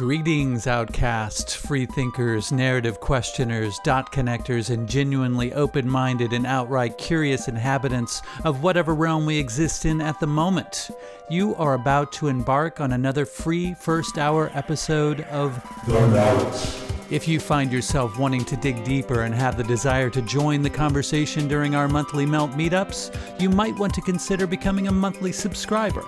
Greetings, outcasts, free thinkers, narrative questioners, dot connectors, and genuinely open minded and outright curious inhabitants of whatever realm we exist in at the moment. You are about to embark on another free first hour episode of The Melt. If you find yourself wanting to dig deeper and have the desire to join the conversation during our monthly Melt meetups, you might want to consider becoming a monthly subscriber.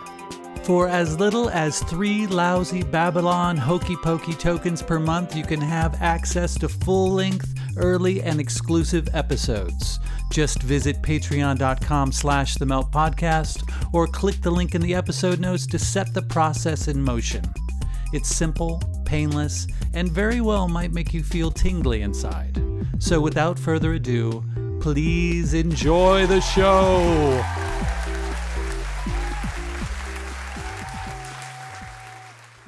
For as little as three lousy Babylon hokey pokey tokens per month, you can have access to full length, early, and exclusive episodes. Just visit patreon.com slash the melt podcast or click the link in the episode notes to set the process in motion. It's simple, painless, and very well might make you feel tingly inside. So without further ado, please enjoy the show.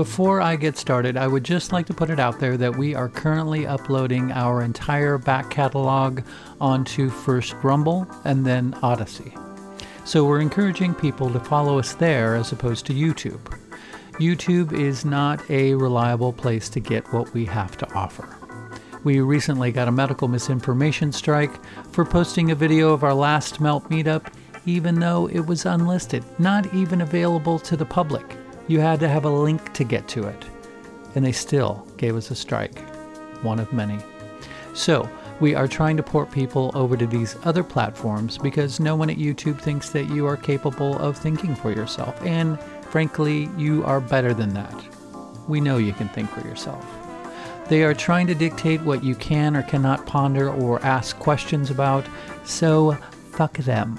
Before I get started, I would just like to put it out there that we are currently uploading our entire back catalog onto first Rumble and then Odysee. So we're encouraging people to follow us there as opposed to YouTube. YouTube is not a reliable place to get what we have to offer. We recently got a medical misinformation strike for posting a video of our last Melt meetup, even though it was unlisted, not even available to the public. You had to have a link to get to it. And they still gave us a strike, one of many. So, we are trying to port people over to these other platforms because no one at YouTube thinks that you are capable of thinking for yourself. And frankly, you are better than that. We know you can think for yourself. They are trying to dictate what you can or cannot ponder or ask questions about, so fuck them.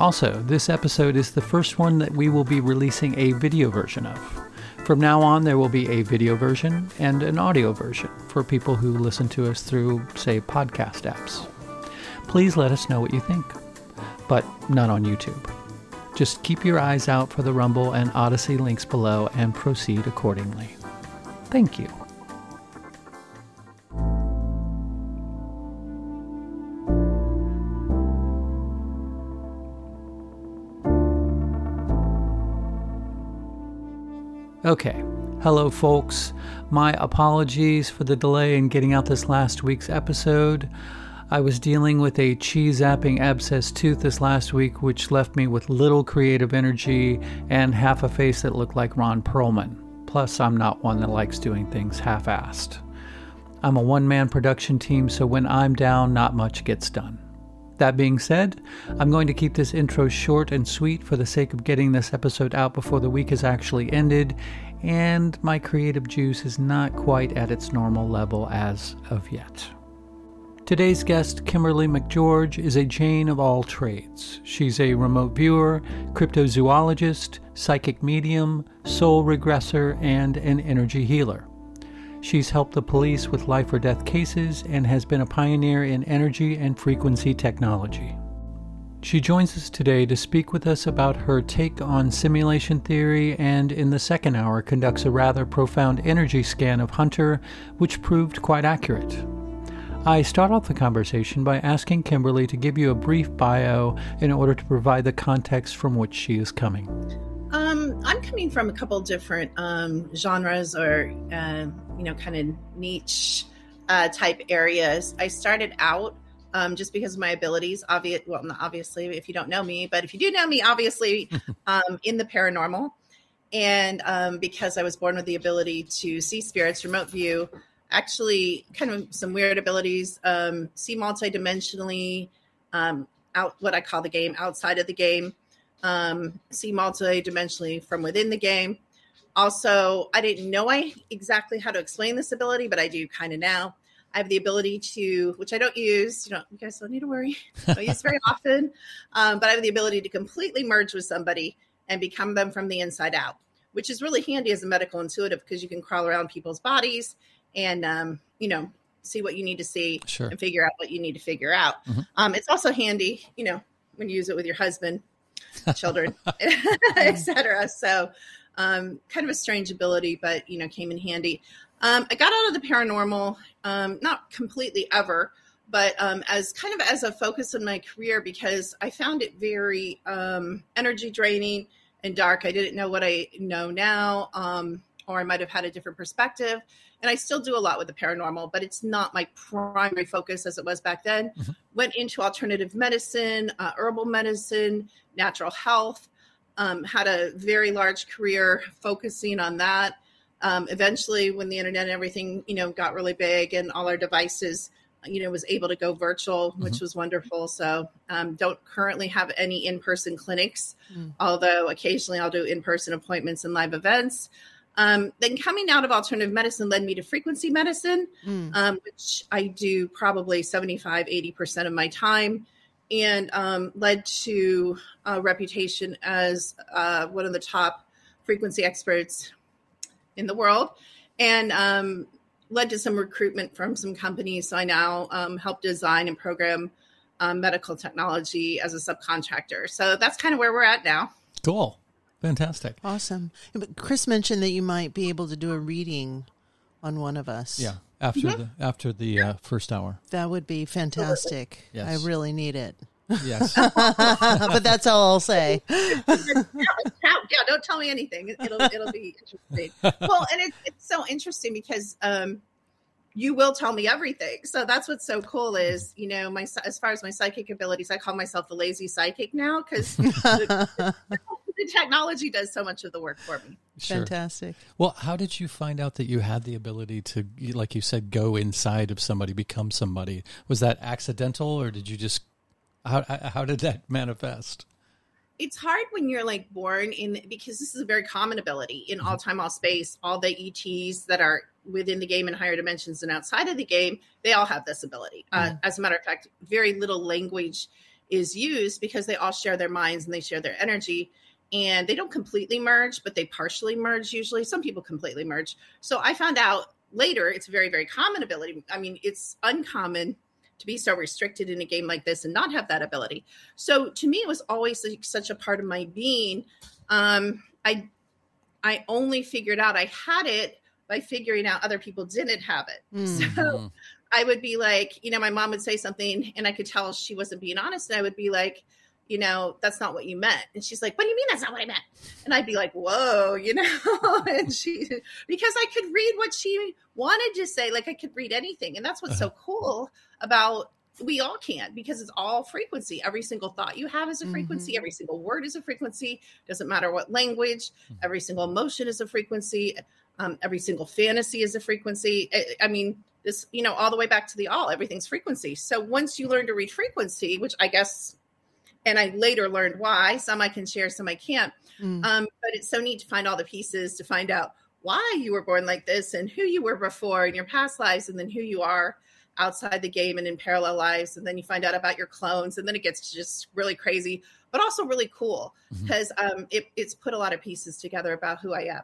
Also, this episode is the first one that we will be releasing a video version of. From now on, there will be a video version and an audio version for people who listen to us through, say, podcast apps. Please let us know what you think, but not on YouTube. Just keep your eyes out for the Rumble and Odysee links below and proceed accordingly. Thank you. Okay. Hello, folks. My apologies for the delay in getting out this last week's episode. I was dealing with a cheese zapping abscess tooth this last week, which left me with little creative energy and half a face that looked like Ron Perlman. Plus, I'm not one that likes doing things half assed. I'm a one man production team, so when I'm down, not much gets done. That being said, I'm going to keep this intro short and sweet for the sake of getting this episode out before the week has actually ended, and my creative juice is not quite at its normal level as of yet. Today's guest, Kimberly McGeorge, is a Jane of all trades. She's a remote viewer, cryptozoologist, psychic medium, soul regressor, and an energy healer. She's helped the police with life or death cases and has been a pioneer in energy and frequency technology. She joins us today to speak with us about her take on simulation theory and, in the second hour, conducts a rather profound energy scan of Hunter, which proved quite accurate. I start off the conversation by asking Kimberly to give you a brief bio in order to provide the context from which she is coming. Um, I'm coming from a couple different um, genres or, uh, you know, kind of niche uh, type areas. I started out um, just because of my abilities. Obvious, well, not obviously, if you don't know me, but if you do know me, obviously, um, in the paranormal, and um, because I was born with the ability to see spirits, remote view, actually, kind of some weird abilities, um, see multidimensionally, um, out what I call the game outside of the game, um, see multidimensionally from within the game. Also, I didn't know I exactly how to explain this ability, but I do kind of now. I have the ability to, which I don't use. You know, you guys don't need to worry. I don't use very often, um, but I have the ability to completely merge with somebody and become them from the inside out, which is really handy as a medical intuitive because you can crawl around people's bodies and um, you know see what you need to see Sure. and figure out what you need to figure out. Mhm. Um, it's also handy, you know, when you use it with your husband, children, etc. So, um, kind of a strange ability, but you know, came in handy. Um, I got out of the paranormal, um, not completely ever, but um, as kind of as a focus in my career because I found it very um, energy draining and dark. I didn't know what I know now, um, or I might have had a different perspective. And I still do a lot with the paranormal, but it's not my primary focus as it was back then. Mhm. Went into alternative medicine, uh, herbal medicine, natural health. Um, had a very large career focusing on that. Um, eventually, when the internet and everything, you know, got really big and all our devices, you know, was able to go virtual, which was wonderful. So, um, don't currently have any in-person clinics, Mm. although occasionally I'll do in-person appointments and live events. Um, then coming out of alternative medicine led me to frequency medicine, Mm. um, which I do probably 75, 80% of my time, and um, led to a reputation as uh, one of the top frequency experts in the world, and um, led to some recruitment from some companies. So I now um, help design and program um, medical technology as a subcontractor. So that's kind of where we're at now. Cool. Fantastic. Awesome. But Chris mentioned that you might be able to do a reading on one of us. Yeah. After Mm-hmm. the after the uh, first hour. That would be fantastic. Yes. I really need it. Yes. but that's all I'll say. yeah, yeah, don't tell me anything. It- It'll it'll be interesting. Well, and it's it's so interesting because um, you will tell me everything. So that's what's so cool is you know my as far as my psychic abilities, I call myself the lazy psychic now because the, the technology does so much of the work for me. Sure. Fantastic. Well, how did you find out that you had the ability to, like you said, go inside of somebody, become somebody? Was that accidental, or did you just how how did that manifest? it's hard when you're like born in because this is a very common ability in all time all space all the ets that are within the game in higher dimensions and outside of the game they all have this ability uh, as a matter of fact very little language is used because they all share their minds and they share their energy and they don't completely merge but they partially merge usually. Some people completely merge. So i found out later it's a very very common ability. I mean it's uncommon to be so restricted in a game like this and not have that ability. So to me it was always like such a part of my being. Um i i only figured out i had it by figuring out other people didn't have it. Mm. so i would be like you know my mom would say something and i could tell she wasn't being honest. And i would be like you know that's not what you meant. And she's like what do you mean that's not what i meant? And i'd be like whoa you know? And she because i could read what she wanted to say like i could read anything. And that's what's so cool about we all can't because it's all frequency. Every single thought you have is a frequency. Mhm. every single word is a frequency. Doesn't matter what language. Every single emotion is a frequency. Um, every single fantasy is a frequency. I, I mean this you know all the way back to the all everything's frequency. So once you learn to read frequency which i guess and i later learned why. Some i can share some i can't. Mm. um, but it's so neat to find all the pieces to find out why you were born like this and who you were before in your past lives and then who you are outside the game and in parallel lives. And then you find out about your clones and then it gets just really crazy but also really cool because um, it, it's put a lot of pieces together about who i am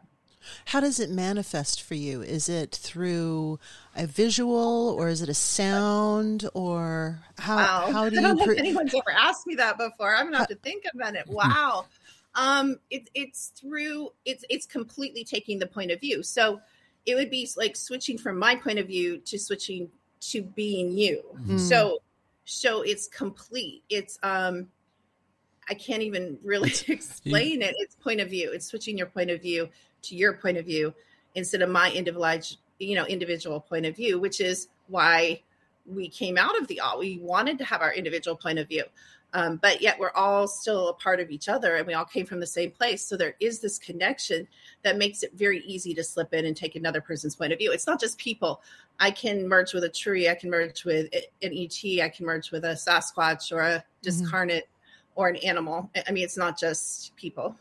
How does it manifest for you? Is it through a visual or is it a sound or how Wow. how do I don't you think pre- anyone's ever asked me that before. I'm gonna have to think about it. Wow. Um, it, it's through it's it's completely taking the point of view. So it would be like switching from my point of view to switching to being you. Mm. So so it's complete. It's um I can't even really explain it. It's point of view. It's switching your point of view to your point of view instead of my individual, you know, individual point of view, which is why we came out of the all. We wanted to have our individual point of view. Um, but yet we're all still a part of each other and we all came from the same place. So there is this connection that makes it very easy to slip in and take another person's point of view. It's not just people. I can merge with a tree, I can merge with an ET, I can merge with a Sasquatch or a discarnate mm-hmm. or an animal. I mean, it's not just people.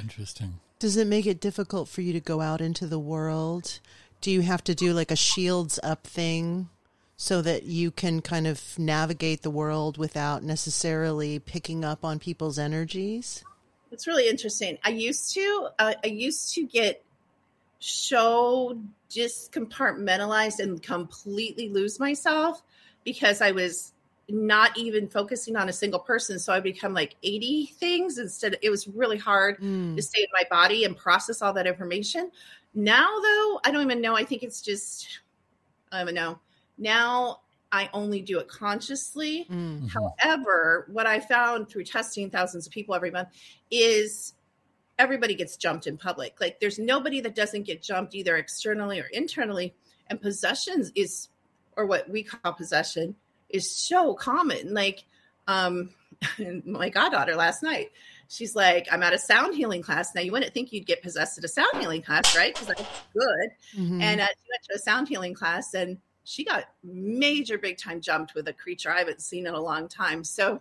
Interesting. Does it make it difficult for you to go out into the world? Do you have to do like a shields up thing so that you can kind of navigate the world without necessarily picking up on people's energies? It's really interesting. I used to, uh, I used to get so discompartmentalized and completely lose myself because I was not even focusing on a single person. So I become like 80 things instead. It was really hard mm. to stay in my body and process all that information. Now, though, I don't even know. I think it's just, I don't know. Now I only do it consciously. Mm-hmm. However, what I found through testing thousands of people every month is everybody gets jumped in public. Like there's nobody that doesn't get jumped either externally or internally. And possessions is, or what we call possession, is so common. Like, um, my goddaughter last night, she's like, I'm at a sound healing class. Now, you wouldn't think you'd get possessed at a sound healing class, right? Because that's good. Mm-hmm. And uh, she went to a sound healing class and she got major big time jumped with a creature I haven't seen in a long time. So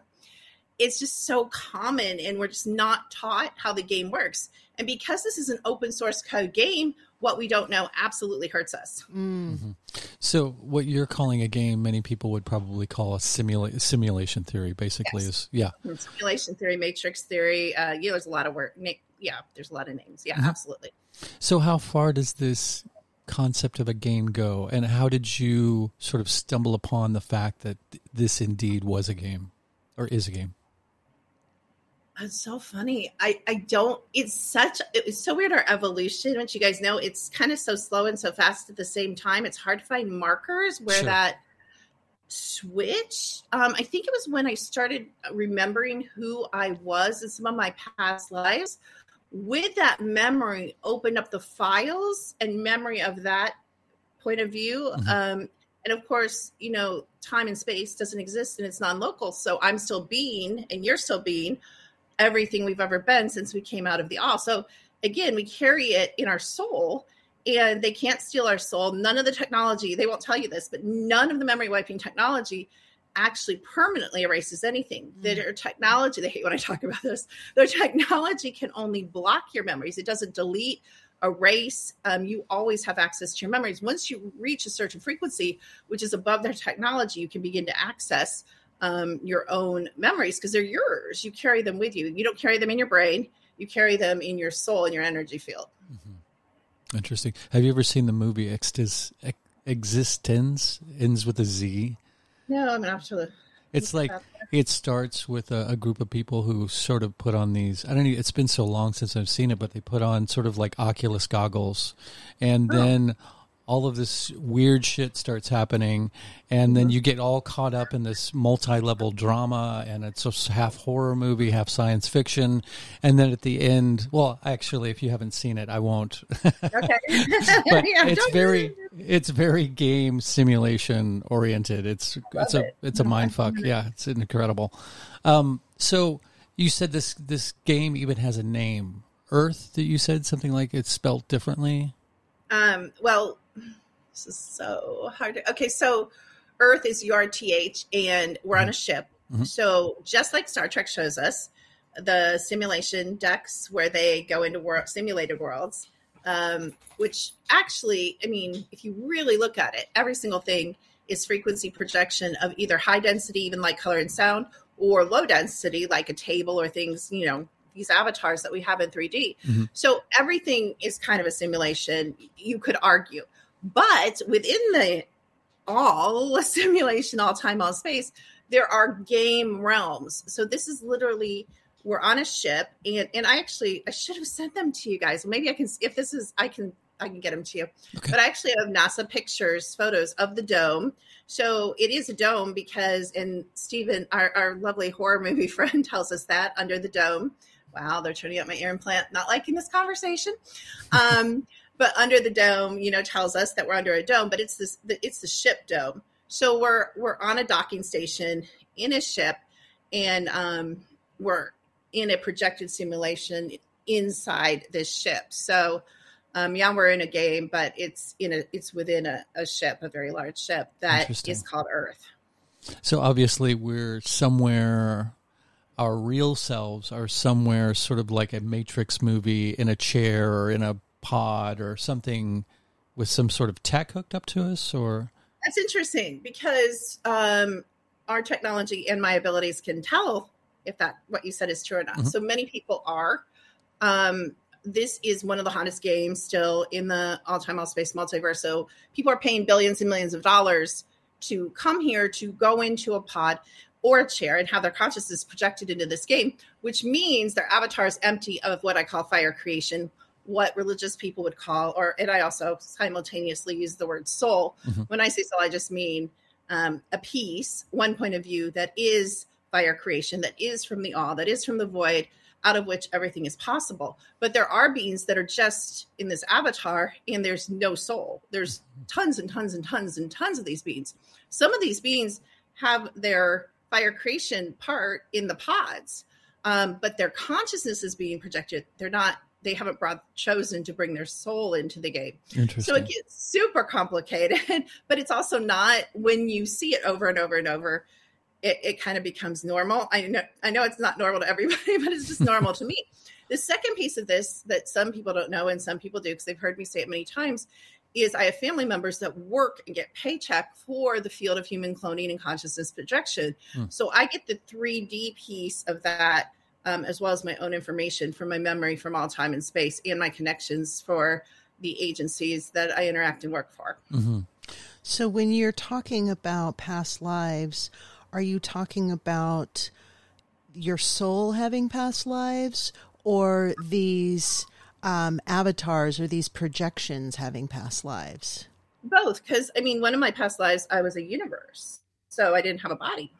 it's just so common and we're just not taught how the game works. And because this is an open source code game, what we don't know absolutely hurts us. Mm. Mm-hmm. So, what you're calling a game, many people would probably call a simula- simulation theory. Basically, yes. is yeah, simulation theory, matrix theory. Uh, you know, there's a lot of work. Yeah, there's a lot of names. Yeah, mm-hmm. absolutely. So, how far does this concept of a game go, and how did you sort of stumble upon the fact that this indeed was a game or is a game? It's so funny. I I don't. It's such. It was so weird. Our evolution, which you guys know, it's kind of so slow and so fast at the same time. It's hard to find markers where sure. that switch. Um, I think it was when I started remembering who I was in some of my past lives with that memory opened up the files and memory of that point of view mm-hmm. um, and of course you know time and space doesn't exist and it's non-local so i'm still being and you're still being everything we've ever been since we came out of the all so again we carry it in our soul and they can't steal our soul none of the technology they won't tell you this but none of the memory wiping technology actually permanently erases anything. Mm. Their technology, they hate when I talk about this, their technology can only block your memories. It doesn't delete, erase. Um, you always have access to your memories. Once you reach a certain frequency, which is above their technology, you can begin to access um, your own memories because they're yours. You carry them with you. You don't carry them in your brain, you carry them in your soul, in your energy field. Mm-hmm. Interesting. Have you ever seen the movie Extis, eXistenZ? Ends with a Z. No, I'm after the. It's like it starts with a, a, group of people who sort of put on these. I don't know. It's been so long since I've seen it, but they put on sort of like Oculus goggles, and oh. then all of this weird shit starts happening and then you get all caught up in this multi-level drama and it's a half horror movie half science fiction and then at the end well actually if you haven't seen it i won't. Okay. But yeah, it's very it's very game simulation oriented. It's it's a it. it's a mind fuck. Yeah it's incredible. Um, so you said this this game even has a name. Earth that you said something like it's spelled differently? Um well this is so hard. To, okay, so Earth is URTH, and we're on a ship. Mm-hmm. So just like Star Trek shows us, the simulation decks where they go into world, simulated worlds, um, which actually, I mean, if you really look at it, every single thing is frequency projection of either high density, even like color and sound, or low density, like a table or things, you know, these avatars that we have in 3D. Mm-hmm. So everything is kind of a simulation, you could argue. But within the all simulation, all time, all space, there are game realms. So this is literally we're on a ship, and and I actually I should have sent them to you guys. Maybe I can if this is I can I can get them to you. Okay. But I actually have NASA pictures, photos of the dome. So it is a dome because, and Stephen, our, our lovely horror movie friend, tells us that under the dome. Wow, they're turning up my ear implant. Not liking this conversation. Um, but under the dome, you know, tells us that we're under a dome. But it's this, it's the ship dome. So we're we're on a docking station in a ship, and um, we're in a projected simulation inside this ship. So um, yeah, we're in a game, but it's in a it's within a, a ship, a very large ship that is called Earth. So obviously, we're somewhere. Our real selves are somewhere, sort of like a Matrix movie, in a chair or in a pod or something, with some sort of tech hooked up to us, or that's interesting because um, our technology and my abilities can tell if that what you said is true or not. Mm-hmm. So many people are. Um, this is one of the hottest games still in the all time all space multiverse. So people are paying billions and millions of dollars to come here to go into a pod or a chair and have their consciousness projected into this game, which means their avatar is empty of what I call fire creation, what religious people would call, or and I also simultaneously use the word soul. Mm-hmm. When I say soul, I just mean um, a piece, one point of view that is fire creation, that is from the all, that is from the void, out of which everything is possible. But there are beings that are just in this avatar and there's no soul. There's tons and tons and tons and tons of these beings. Some of these beings have their fire creation part in the pods, um, but their consciousness is being projected. They're not they haven't brought chosen to bring their soul into the game. So it gets super complicated, but it's also not when you see it over and over and over. It, it kind of becomes normal. I know I know it's not normal to everybody, but it's just normal to me. The second piece of this that some people don't know and some people do because they've heard me say it many times is I have family members that work and get paycheck for the field of human cloning and consciousness projection. Hmm. So I get the 3D piece of that um, as well as my own information from my memory from all time and space and my connections for the agencies that I interact and work for. Mm-hmm. So, when you're talking about past lives, are you talking about your soul having past lives or these um, avatars or these projections having past lives? Both, because I mean, one of my past lives, I was a universe, so I didn't have a body.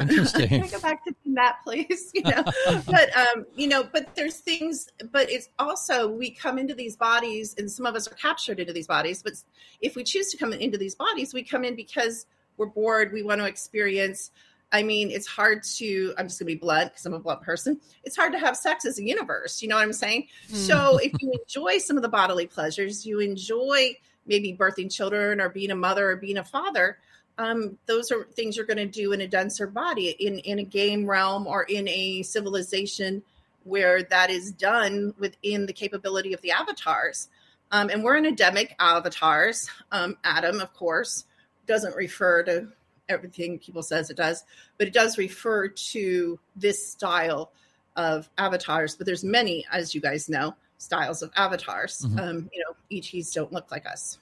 Interesting. Can I go back to that, please? You know, but um, you know, but there's things, but it's also we come into these bodies, and some of us are captured into these bodies. But if we choose to come into these bodies, we come in because we're bored. We want to experience. I mean, it's hard to. I'm just gonna be blunt because I'm a blunt person. It's hard to have sex as a universe. You know what I'm saying? Mm. So if you enjoy some of the bodily pleasures, you enjoy maybe birthing children or being a mother or being a father um, those are things you're going to do in a denser body in in a game realm or in a civilization where that is done within the capability of the avatars. Um, and we're in Adamic avatars. Um, adam of course doesn't refer to everything people says it does but it does refer to this style of avatars. But there's many as you guys know styles of avatars. Mm-hmm. um, you know ets don't look like us.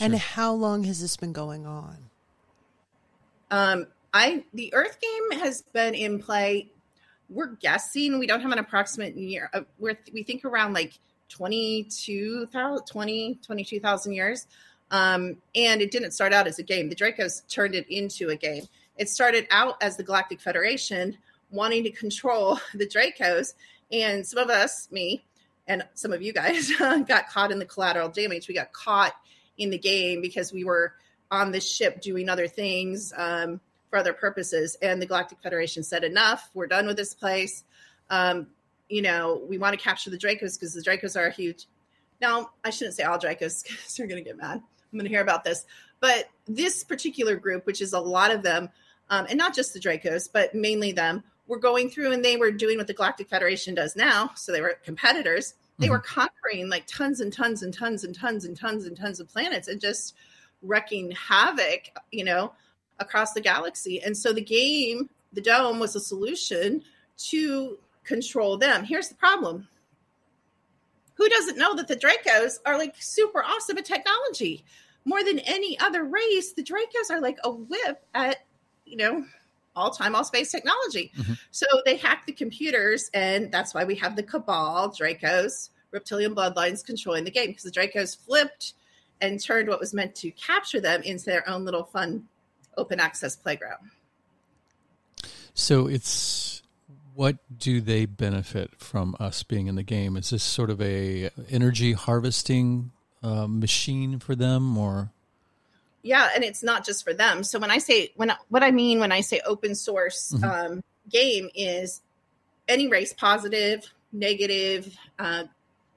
And how long has this been going on um, I the Earth game has been in play. We're guessing we don't have an approximate year. Uh, we're, we think around like 22,000, 20, 22,000 years. Um, and it didn't start out as a game. The Dracos turned it into a game. It started out as the Galactic Federation wanting to control the Dracos. And some of us, me, and some of you guys got caught in the collateral damage. We got caught in the game because we were on the ship doing other things um, for other purposes. And the Galactic Federation said, enough, we're done with this place. Um, you know, we want to capture the Dracos because the Dracos are huge. Now, I shouldn't say all Dracos because they're going to get mad. I'm going to hear about this. But this particular group, which is a lot of them, um, and not just the Dracos, but mainly them, were going through and they were doing what the Galactic Federation does now. So they were competitors. They mm-hmm. were conquering like tons and tons and tons and tons and tons and tons of planets and just wrecking havoc, you know, across the galaxy. And so the game, the dome, was a solution to control them. Here's the problem. Who doesn't know that the Dracos are like super awesome at technology? More than any other race, the Dracos are like a whip at, you know, all time, all space technology. Mm-hmm. So they hack the computers, and that's why we have the Cabal Dracos reptilian bloodlines controlling the game because the Dracos flipped and turned what was meant to capture them into their own little fun open access playground. So it's what do they benefit from us being in the game? Is this sort of a energy harvesting uh, machine for them, or? Yeah, and it's not just for them. So when I say when what I mean when I say open source mm-hmm. um, game is any race positive, negative, uh,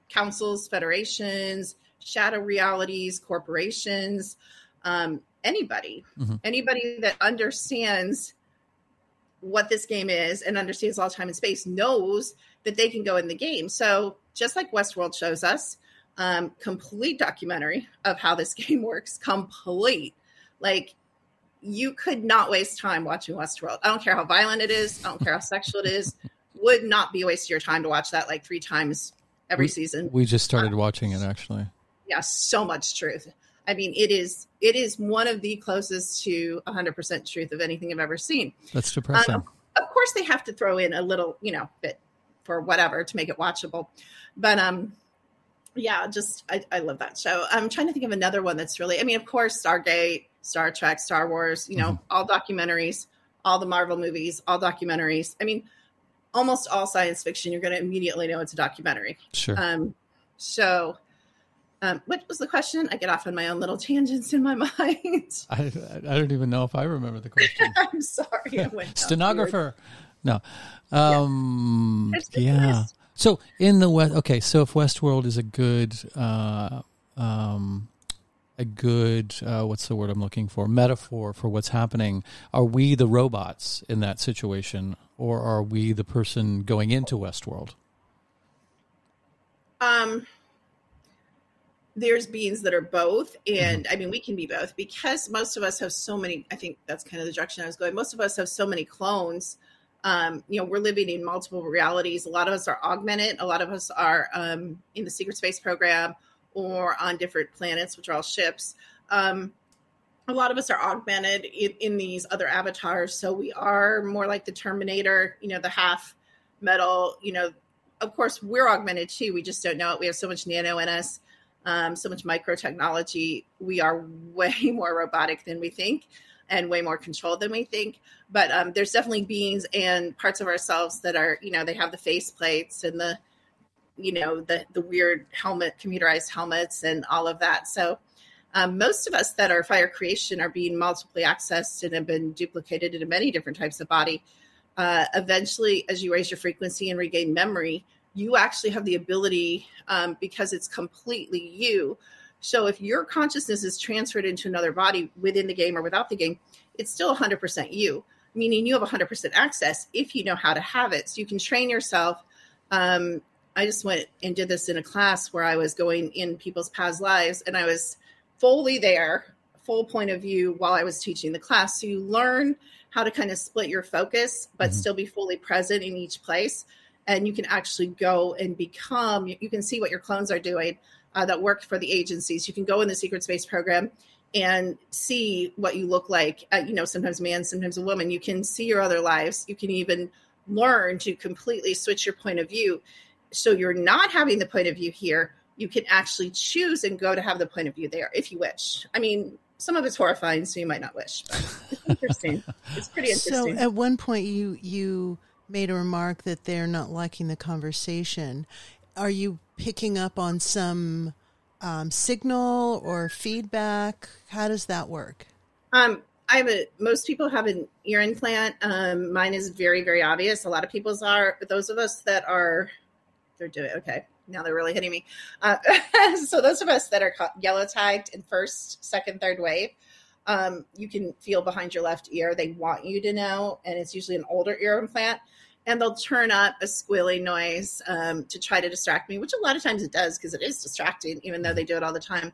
councils, federations, shadow realities, corporations, um, anybody, mm-hmm. anybody that understands what this game is and understands all time and space knows that they can go in the game. So just like Westworld shows us, um, complete documentary of how this game works, complete. Like you could not waste time watching Westworld. I don't care how violent it is. I don't care how sexual it is. Would not be a waste of your time to watch that like three times every we, season. We just started um, watching it actually. Yeah, so much truth. I mean, it is it is one of the closest to 100% truth of anything I've ever seen. That's depressing. Um, of course, they have to throw in a little, you know, bit for whatever to make it watchable. But um, yeah, just I, I love that show. I'm trying to think of another one that's really. I mean, of course, Stargate, Star Trek, Star Wars. You know, mm-hmm. all documentaries, all the Marvel movies, all documentaries. I mean, almost all science fiction. You're going to immediately know it's a documentary. Sure. Um, so um, what was the question? I get off on my own little tangents in my mind. I, I don't even know if I remember the question. I'm sorry. Stenographer. No. Um, yeah. yeah. So in the West, okay. So if Westworld is a good, uh, um, a good, uh, what's the word I'm looking for? Metaphor for what's happening. Are we the robots in that situation, or are we the person going into Westworld? Um there's beings that are both and mm-hmm. i mean we can be both because most of us have so many i think that's kind of the direction i was going most of us have so many clones um, you know we're living in multiple realities. A lot of us are augmented. A lot of us are um, in the secret space program or on different planets which are all ships. Um, a lot of us are augmented in, in these other avatars. So we are more like the terminator you know the half metal you know. Of course we're augmented too. We just don't know it. We have so much nano in us um, so much micro technology. We are way more robotic than we think and way more controlled than we think. But um, there's definitely beings and parts of ourselves that are, you know, they have the face plates and the, you know, the the weird helmet, computerized helmets, and all of that. So um, most of us that are fire creation are being multiply accessed and have been duplicated into many different types of body. Uh, eventually, as you raise your frequency and regain memory, you actually have the ability um, because it's completely you. So if your consciousness is transferred into another body within the game or without the game, it's still 100% you, meaning you have 100% access if you know how to have it. So you can train yourself. Um, I just went and did this in a class where I was going in people's past lives and I was fully there, full point of view while I was teaching the class. So you learn how to kind of split your focus, but mm-hmm. still be fully present in each place and you can actually go and become you can see what your clones are doing uh, that work for the agencies. You can go in the secret space program and see what you look like. Uh, you know sometimes man sometimes a woman. You can see your other lives. You can even learn to completely switch your point of view. So you're not having the point of view here. You can actually choose and go to have the point of view there if you wish. I mean some of it's horrifying so you might not wish but it's interesting it's pretty interesting. so at one point you you made a remark that they're not liking the conversation. Are you picking up on some um, signal or feedback? How does that work? Um, I have a. Most people have an ear implant. Um, mine is very, very obvious. A lot of people's are. But those of us that are, they're doing okay. Now they're really hitting me. Uh, so those of us that are yellow tagged in first, second, third wave, um, you can feel behind your left ear. They want you to know, and it's usually an older ear implant. And they'll turn up a squealing noise um, to try to distract me, which a lot of times it does because it is distracting, even though they do it all the time.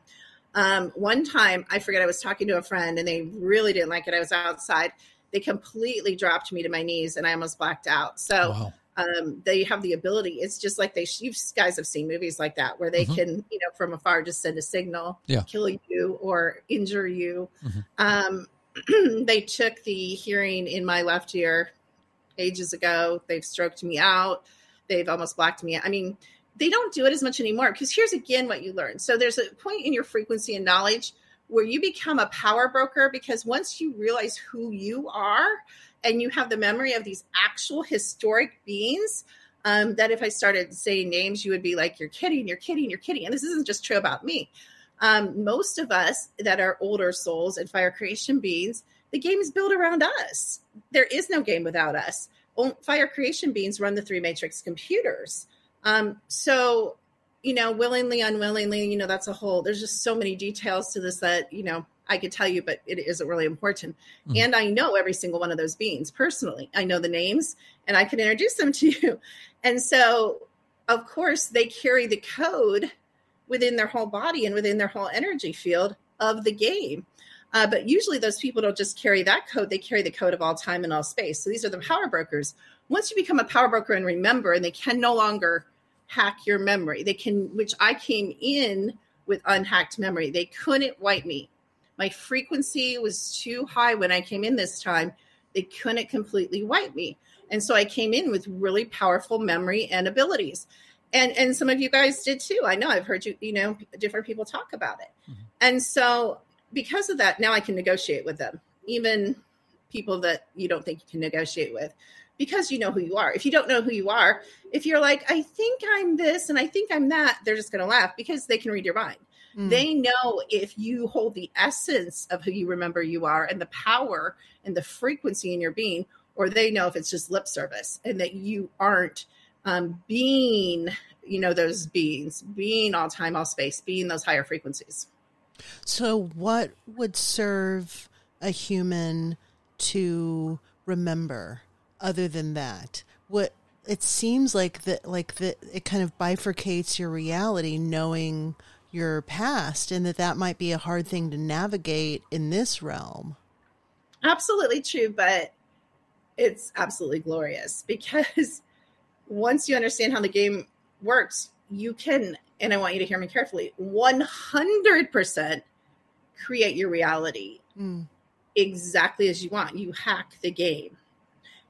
Um, one time, I forget, I was talking to a friend and they really didn't like it. I was outside. They completely dropped me to my knees and I almost blacked out. So wow um, they have the ability. It's just like they, you guys have seen movies like that where they mm-hmm. can, you know, from afar just send a signal, yeah. kill you or injure you. Mm-hmm. Um, they took the hearing in my left ear ages ago. They've stroked me out. They've almost blacked me out. I mean, they don't do it as much anymore because here's again what you learn. So there's a point in your frequency and knowledge where you become a power broker because once you realize who you are and you have the memory of these actual historic beings, um, that if I started saying names, you would be like, you're kidding, you're kidding, you're kidding. And this isn't just true about me. Um, most of us that are older souls and fire creation beings, the game is built around us. There is no game without us. Fire creation beings run the three matrix computers. Um, so, you know, willingly, unwillingly, you know, that's a whole, there's just so many details to this that, you know, I could tell you, but it isn't really important. Mm-hmm. And I know every single one of those beings personally. I know the names and I can introduce them to you. And so, of course, they carry the code within their whole body and within their whole energy field of the game. Uh, but usually, those people don't just carry that code, they carry the code of all time and all space. So, these are the power brokers. Once you become a power broker and remember, and they can no longer hack your memory, they can, which I came in with unhacked memory, they couldn't wipe me my frequency was too high when I came in this time. They couldn't completely wipe me. And so I came in with really powerful memory and abilities. And and some of you guys did too. I know I've heard you, you know, different people talk about it. Mm-hmm. And so because of that, now I can negotiate with them, even people that you don't think you can negotiate with because you know who you are. If you don't know who you are, if you're like, I think I'm this and I think I'm that, they're just going to laugh because they can read your mind. Mm. They know if you hold the essence of who you remember you are and the power and the frequency in your being, or they know if it's just lip service and that you aren't um, being, you know, those beings, being all time, all space, being those higher frequencies. So, what would serve a human to remember other than that? What it seems like that, like that, it kind of bifurcates your reality, knowing your past and that that might be a hard thing to navigate in this realm. Absolutely true, but it's absolutely glorious because once you understand how the game works, you can, and I want you to hear me carefully, 100% create your reality mm. exactly as you want. You hack the game.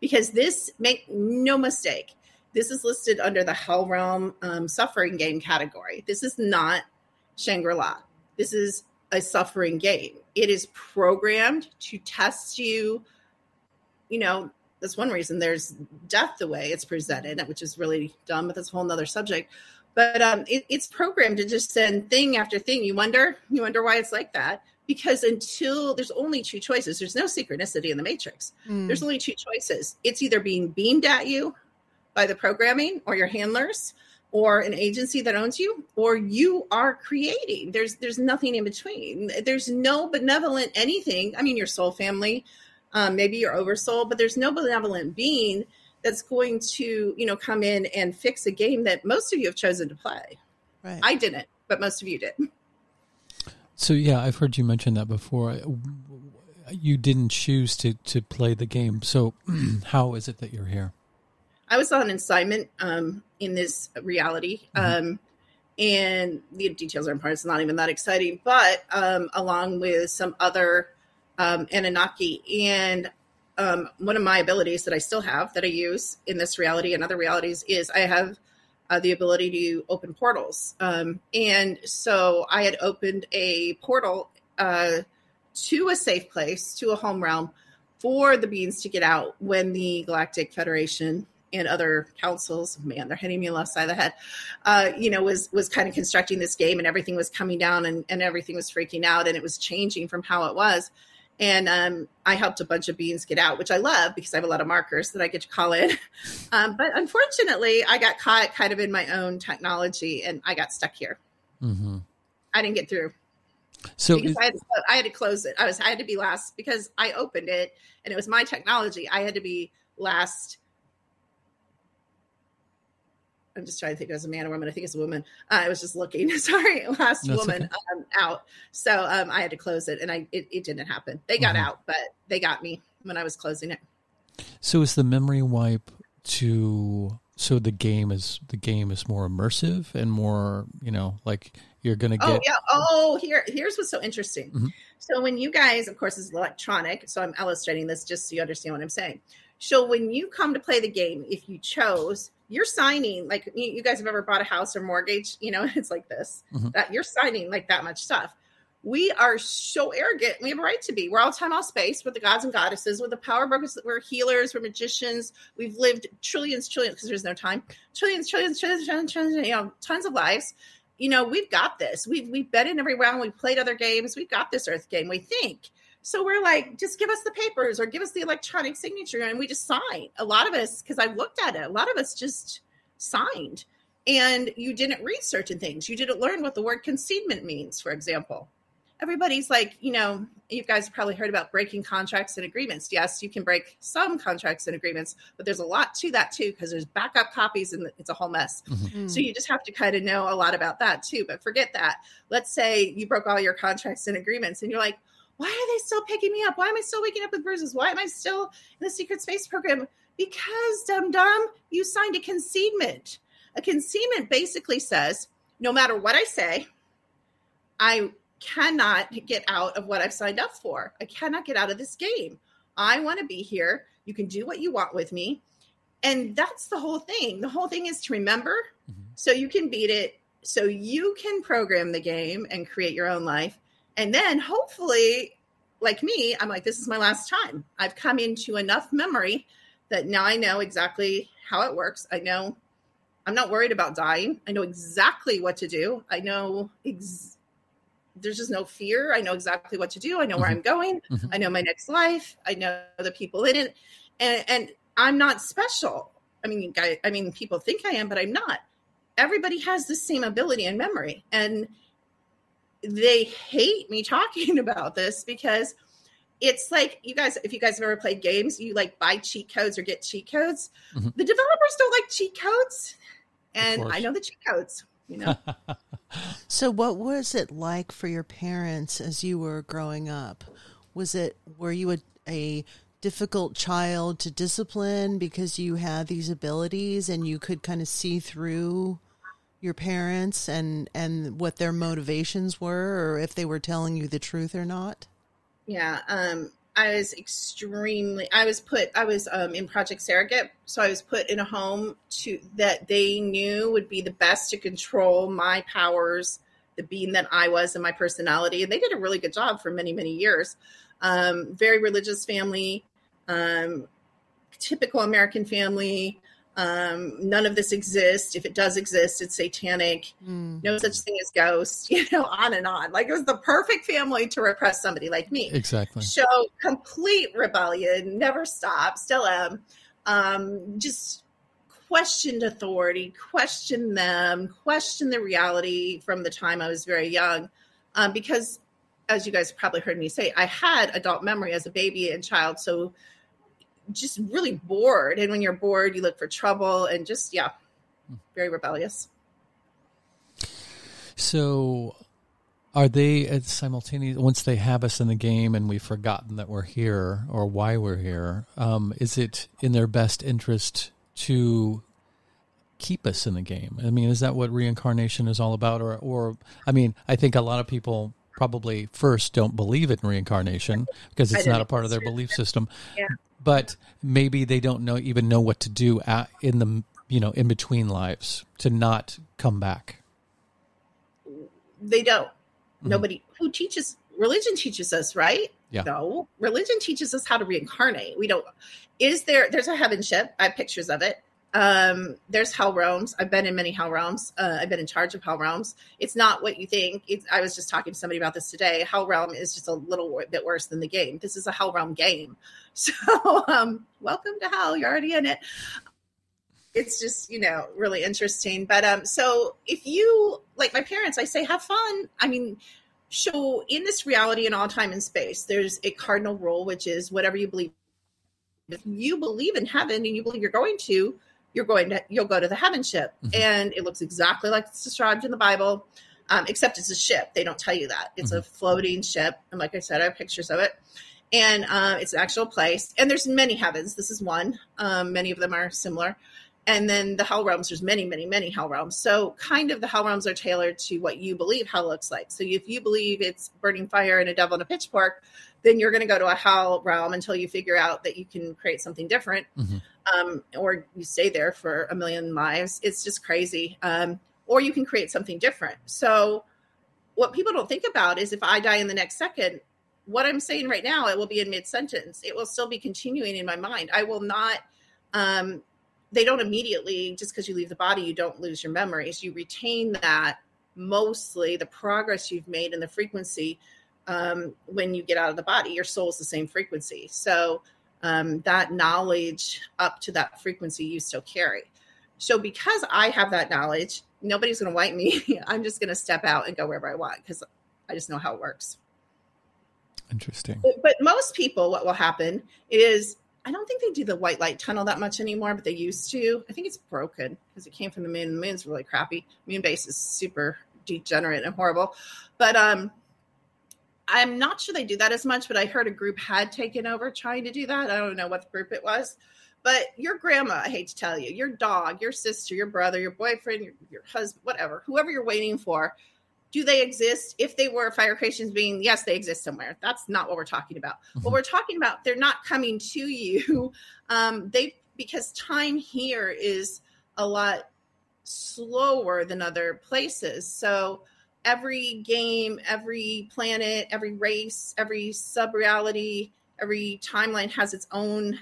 Because this, make no mistake, this is listed under the Hell Realm um, suffering game category. This is not Shangri La. This is a suffering game. It is programmed to test you. You know, that's one reason there's death the way it's presented, which is really dumb, but that's a whole nother subject. But um, it, it's programmed to just send thing after thing. You wonder, you wonder why it's like that. Because until there's only two choices, there's no synchronicity in the matrix. Mm. There's only two choices. It's either being beamed at you by the programming or your handlers, or an agency that owns you or you are creating. There's there's nothing in between. There's no benevolent anything. I mean your soul family um, maybe your oversoul but there's no benevolent being that's going to you know come in and fix a game that most of you have chosen to play. Right. I didn't but most of you did so yeah i've heard you mention that before you didn't choose to to play the game so how is it that you're here I was on assignment um, in this reality. Mm-hmm. Um, and the details are important. It's not even that exciting, but um, along with some other um, Anunnaki. And um, one of my abilities that I still have that I use in this reality and other realities is I have uh, the ability to open portals. Um, and so I had opened a portal uh, to a safe place, to a home realm for the beings to get out when the Galactic Federation and other councils, man, they're hitting me left side of the head, uh, you know, was was kind of constructing this game and everything was coming down and, and everything was freaking out and it was changing from how it was. And um, I helped a bunch of beans get out, which I love because I have a lot of markers that I get to call in. Um, but unfortunately, I got caught kind of in my own technology and I got stuck here. Mm-hmm. I didn't get through. So because I had, to, I had to close it. I was I had to be last because I opened it and it was my technology. I had to be last I'm just trying to think as a man or woman. I think it's a woman. Uh, I was just looking. Sorry, last That's woman okay. um, out. So um, I had to close it, and I it, it didn't happen. They got mm-hmm. out, but they got me when I was closing it. So is the memory wipe to so the game is the game is more immersive and more you know like you're gonna oh, get. Oh yeah. Oh here here's what's so interesting. Mm-hmm. So when you guys, of course, is electronic. So I'm illustrating this just so you understand what I'm saying. So when you come to play the game, if you chose you're signing like you guys have ever bought a house or mortgage you know it's like this mm-hmm. that you're signing like that much stuff. We are so arrogant. We have a right to be. We're all time all space with the gods and goddesses with the power brokers. We're healers we're magicians. We've lived trillions trillions because there's no time. Trillions trillions trillions trillions, trillions you know tons of lives. You know we've got this. We've we've been in every round we've played other games. We've got this earth game we think so we're like, just give us the papers or give us the electronic signature. And we just sign. A lot of us, because I've looked at it, a lot of us just signed. And you didn't read certain things. You didn't learn what the word consignment means, for example. Everybody's like, you know, you guys probably heard about breaking contracts and agreements. Yes, you can break some contracts and agreements, but there's a lot to that too, because there's backup copies and it's a whole mess. Mm-hmm. So you just have to kind of know a lot about that too. But forget that. Let's say you broke all your contracts and agreements and you're like, why are they still picking me up? Why am I still waking up with bruises? Why am I still in the secret space program? Because, dum dum, you signed a consignment. A consignment basically says no matter what I say, I cannot get out of what I've signed up for. I cannot get out of this game. I want to be here. You can do what you want with me. And that's the whole thing. The whole thing is to remember mm-hmm. so you can beat it, so you can program the game and create your own life. And then hopefully, like me, I'm like, this is my last time. I've come into enough memory that now I know exactly how it works. I know I'm not worried about dying. I know exactly what to do. I know ex- there's just no fear. I know exactly what to do. I know where mm-hmm. I'm going. Mm-hmm. I know my next life. I know the people in it. And, and I'm not special. I mean, I, I mean, people think I am, but I'm not. Everybody has the same ability and memory. And they hate me talking about this because it's like you guys if you guys have ever played games you like buy cheat codes or get cheat codes. Mm-hmm. the developers don't like cheat codes. And i know the cheat codes you know. So what was it like for your parents as you were growing up? Was it were you a, a difficult child to discipline because you had these abilities and you could kind of see through your parents and and what their motivations were or if they were telling you the truth or not? Yeah um i was extremely i was put i was um in project surrogate. So i was put in a home to that they knew would be the best to control my powers the being that i was and my personality. And they did a really good job for many many years. Um very religious family um typical american family um, none of this exists. If it does exist, it's satanic. Mm. No such thing as ghosts. You know, on and on. Like it was the perfect family to repress somebody like me. Exactly. Show complete rebellion. Never stop. Still am. Um, just questioned authority, questioned them, questioned the reality from the time I was very young, um, because as you guys probably heard me say, I had adult memory as a baby and child. So just really bored. And when you're bored, you look for trouble and just, yeah, very rebellious. So are they at simultaneous once they have us in the game and we've forgotten that we're here or why we're here um, is it in their best interest to keep us in the game i mean is that what reincarnation is all about or or i mean i think a lot of people probably first don't believe in reincarnation because it's not a part of their belief system yeah but maybe they don't know even know what to do at, in the you know in between lives to not come back. They don't. Mm-hmm. Nobody who teaches religion teaches us, right? Yeah. No, religion teaches us how to reincarnate. We don't. Is there? There's a heaven ship. I have pictures of it. Um, there's hell realms. I've been in many hell realms. Uh, I've been in charge of hell realms. It's not what you think. It's, I was just talking to somebody about this today. Hell realm is just a little bit worse than the game. This is a hell realm game. So, um, welcome to hell. You're already in it. It's just, you know, really interesting. But um, so if you like my parents, I say have fun. I mean, so in this reality and all time and space, there's a cardinal rule, which is whatever you believe. If you believe in heaven and you believe you're going to, you're going to you'll go to the heaven ship. Mm-hmm. and it looks exactly like it's described in the bible um, except it's a ship. They don't tell you that. It's mm-hmm. a floating ship. And like i said i have pictures of it. And uh, it's an actual place. And there's many heavens. This is one. Um, many of them are similar. And then the hell realms there's many many many hell realms. So kind of the hell realms are tailored to what you believe hell looks like. So if you believe it's burning fire and a devil and a pitchfork then you're going to go to a hell realm until you figure out that you can create something different mm-hmm. um, or you stay there for a million lives. It's just crazy um, or you can create something different. So what people don't think about is if i die in the next second what i'm saying right now it will be in mid-sentence. It will still be continuing in my mind. I will not um, they don't immediately just because you leave the body you don't lose your memories. You retain that mostly the progress you've made and the frequency um, when you get out of the body your soul is the same frequency so um, that knowledge up to that frequency you still carry so because i have that knowledge nobody's going to wipe me i'm just going to step out and go wherever i want because i just know how it works interesting but most people what will happen is I don't think they do the white light tunnel that much anymore, but they used to. I think it's broken because it came from the moon. The moon's really crappy. Moon base is super degenerate and horrible. But um I'm not sure they do that as much, but I heard a group had taken over trying to do that. I don't know what group it was. But your grandma, I hate to tell you, your dog, your sister, your brother, your boyfriend, your, your husband, whatever, whoever you're waiting for, do they exist? If they were fire creations being, yes, they exist somewhere. That's not what we're talking about. Mm-hmm. What we're talking about, they're not coming to you. Um, they because time here is a lot slower than other places. So every game, every planet, every race, every sub reality, every timeline has its own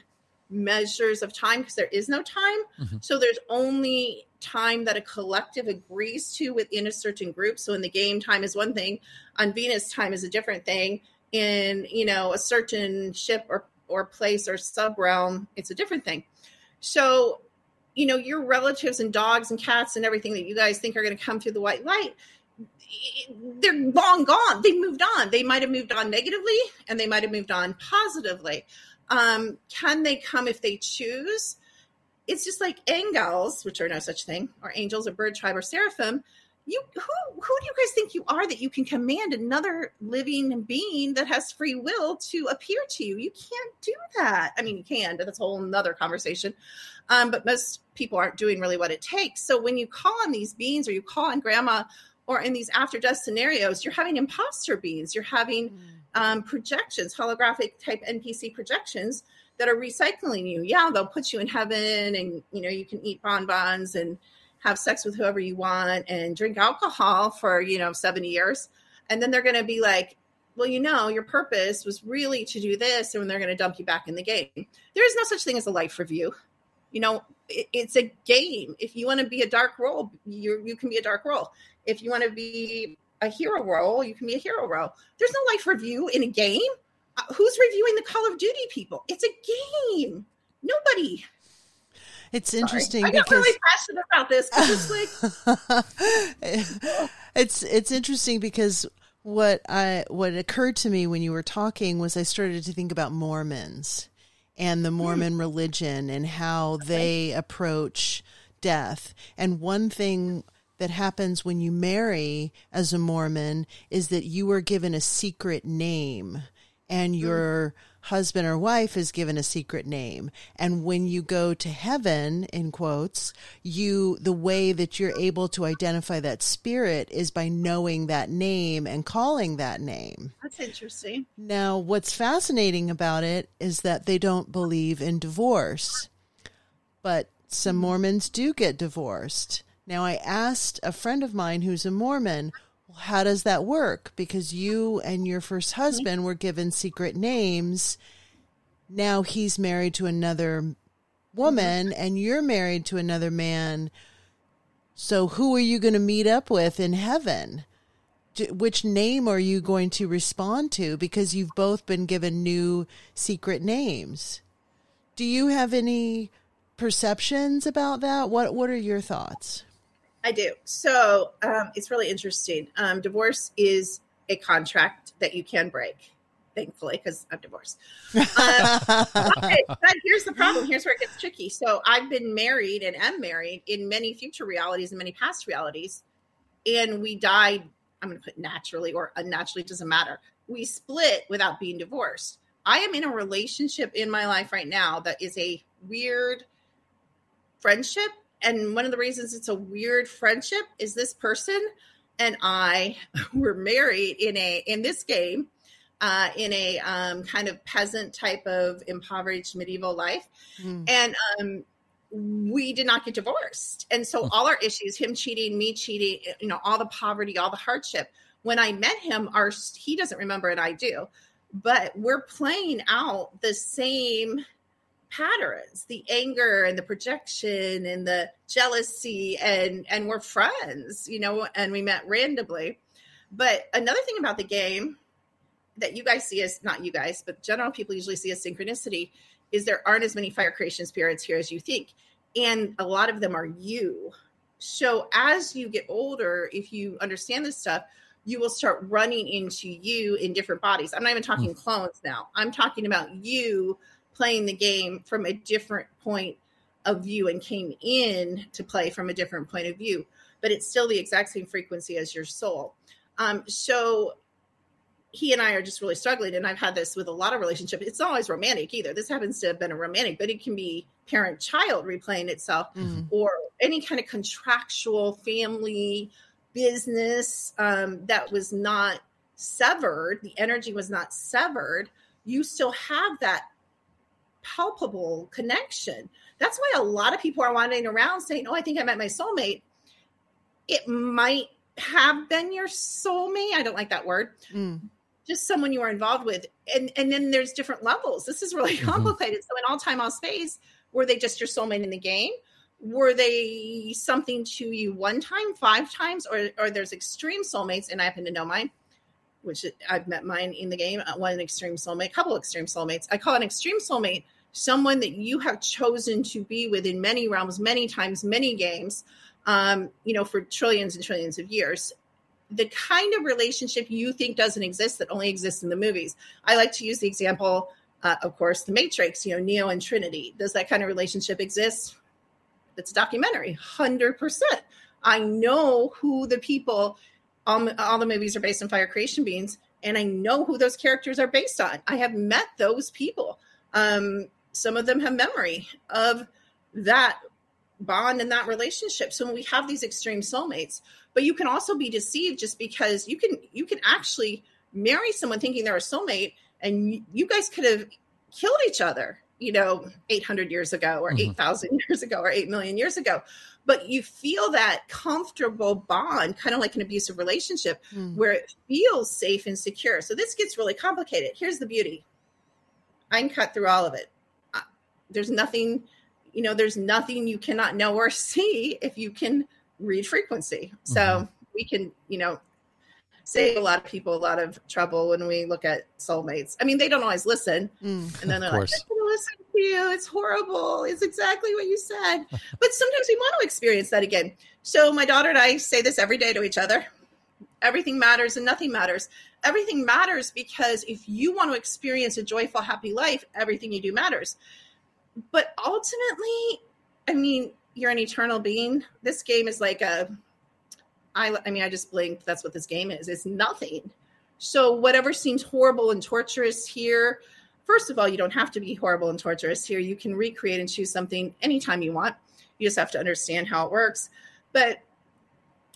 measures of time because there is no time. Mm-hmm. So there's only time that a collective agrees to within a certain group. So in the game, time is one thing. On Venus, time is a different thing. In you know a certain ship or or place or sub realm, it's a different thing. So you know your relatives and dogs and cats and everything that you guys think are going to come through the white light they're long gone they moved on they might have moved on negatively and they might have moved on positively um, can they come if they choose? It's just like angels, which are no such thing, or angels or bird tribe or seraphim. You who who do you guys think you are that you can command another living being that has free will to appear to you? You can't do that. I mean, you can, but that's a whole another conversation. Um, but most people aren't doing really what it takes. So when you call on these beings or you call on grandma or in these after death scenarios, you're having imposter beings, you're having mm um, projections, holographic type NPC projections that are recycling you. Yeah, they'll put you in heaven and you know you can eat bonbons and have sex with whoever you want and drink alcohol for, you know, 70 years. And then they're going to be like, well, you know, your purpose was really to do this, and they're going to dump you back in the game. There is no such thing as a life review. You know, it, it's a game. If you want to be a dark role, you you can be a dark role. If you want to be a hero role, you can be a hero role. There's no life review in a game. Uh, who's reviewing the Call of Duty people? It's a game. Nobody. It's interesting Sorry. because really passionate about this. It's, like... it's it's interesting because what I what occurred to me when you were talking was I started to think about Mormons and the Mormon mm. religion and how okay. they approach death. And one thing that happens when you marry as a Mormon is that you are given a secret name and mm. your mm. husband or wife is given a secret name. And when you go to heaven, in quotes, you, the way that you're able to identify that spirit is by knowing that name and calling that name. That's interesting. Now, what's fascinating about it is that they don't believe in divorce, but some mm. Mormons do get divorced. Now, I asked a friend of mine who's a Mormon, well, how does that work? Because you and your first husband were given secret names. Now he's married to another woman mm-hmm. and you're married to another man. So who are you going to meet up with in heaven? Which name are you going to respond to? Because you've both been given new secret names. Do you have any perceptions about that? What What are your thoughts? I do. So um, it's really interesting. Um, divorce is a contract that you can break, thankfully, because I'm divorced. Um, okay, but here's the problem. Here's where it gets tricky. So I've been married and am married in many future realities and many past realities, and we died. I'm going to put naturally or unnaturally, doesn't matter. We split without being divorced. I am in a relationship in my life right now that is a weird friendship. And one of the reasons it's a weird friendship is this person and I were married in a in this game uh, in a um, kind of peasant type of impoverished medieval life, mm. and um, we did not get divorced. And so all our issues, him cheating, me cheating, you know, all the poverty, all the hardship. When I met him, our he doesn't remember and I do, but we're playing out the same patterns the anger and the projection and the jealousy and and we're friends you know and we met randomly. But another thing about the game that you guys see as not you guys but general people usually see as synchronicity is there aren't as many fire creation spirits here as you think. And a lot of them are you. So as you get older if you understand this stuff you will start running into you in different bodies. I'm not even talking mm. clones now. I'm talking about you playing the game from a different point of view and came in to play from a different point of view, but it's still the exact same frequency as your soul. Um, so he and I are just really struggling, and I've had this with a lot of relationships. It's not always romantic either. This happens to have been a romantic, but it can be parent child replaying itself, mm-hmm. or any kind of contractual family business um, that was not severed. The energy was not severed. You still have that palpable connection. That's why a lot of people are wandering around saying, Oh, I think I met my soulmate. It might have been your soulmate. I don't like that word. Mm. Just someone you are involved with. And and then there's different levels. This is really mm-hmm. complicated. So in all time, all space, were they just your soulmate in the game? Were they something to you one time, five times, or or there's extreme soulmates, and I happen to know mine which I've met mine in the game, uh, one extreme soulmate, couple extreme soulmates. I call an extreme soulmate someone that you have chosen to be with in many realms, many times, many games, um, you know, for trillions and trillions of years. The kind of relationship you think doesn't exist that only exists in the movies. I like to use the example, uh, of course, The Matrix, you know, Neo and Trinity. Does that kind of relationship exist? It's a documentary, 100%. I know who the people all, all the movies are based on fire creation beings and i know who those characters are based on i have met those people um, some of them have memory of that bond and that relationship so when we have these extreme soulmates but you can also be deceived just because you can you can actually marry someone thinking they're a soulmate and you guys could have killed each other you know 800 years ago or mm-hmm. 8000 years ago or 8 million years ago but you feel that comfortable bond, kind of like an abusive relationship, mm. where it feels safe and secure. So this gets really complicated. Here's the beauty I can cut through all of it. There's nothing, you know, there's nothing you cannot know or see if you can read frequency. So mm-hmm. we can, you know, save a lot of people a lot of trouble when we look at soulmates. I mean, they don't always listen, mm, and then they're like, I'm listen to you. It's horrible. It's exactly what you said. but sometimes we want to experience that again. So my daughter and I say this every day to each other. Everything matters and nothing matters. Everything matters because if you want to experience a joyful, happy life, everything you do matters. But ultimately, I mean, you're an eternal being. This game is like a I, I mean, I just blinked. That's what this game is. It's nothing. So whatever seems horrible and torturous here, first of all, you don't have to be horrible and torturous here. You can recreate and choose something anytime you want. You just have to understand how it works. But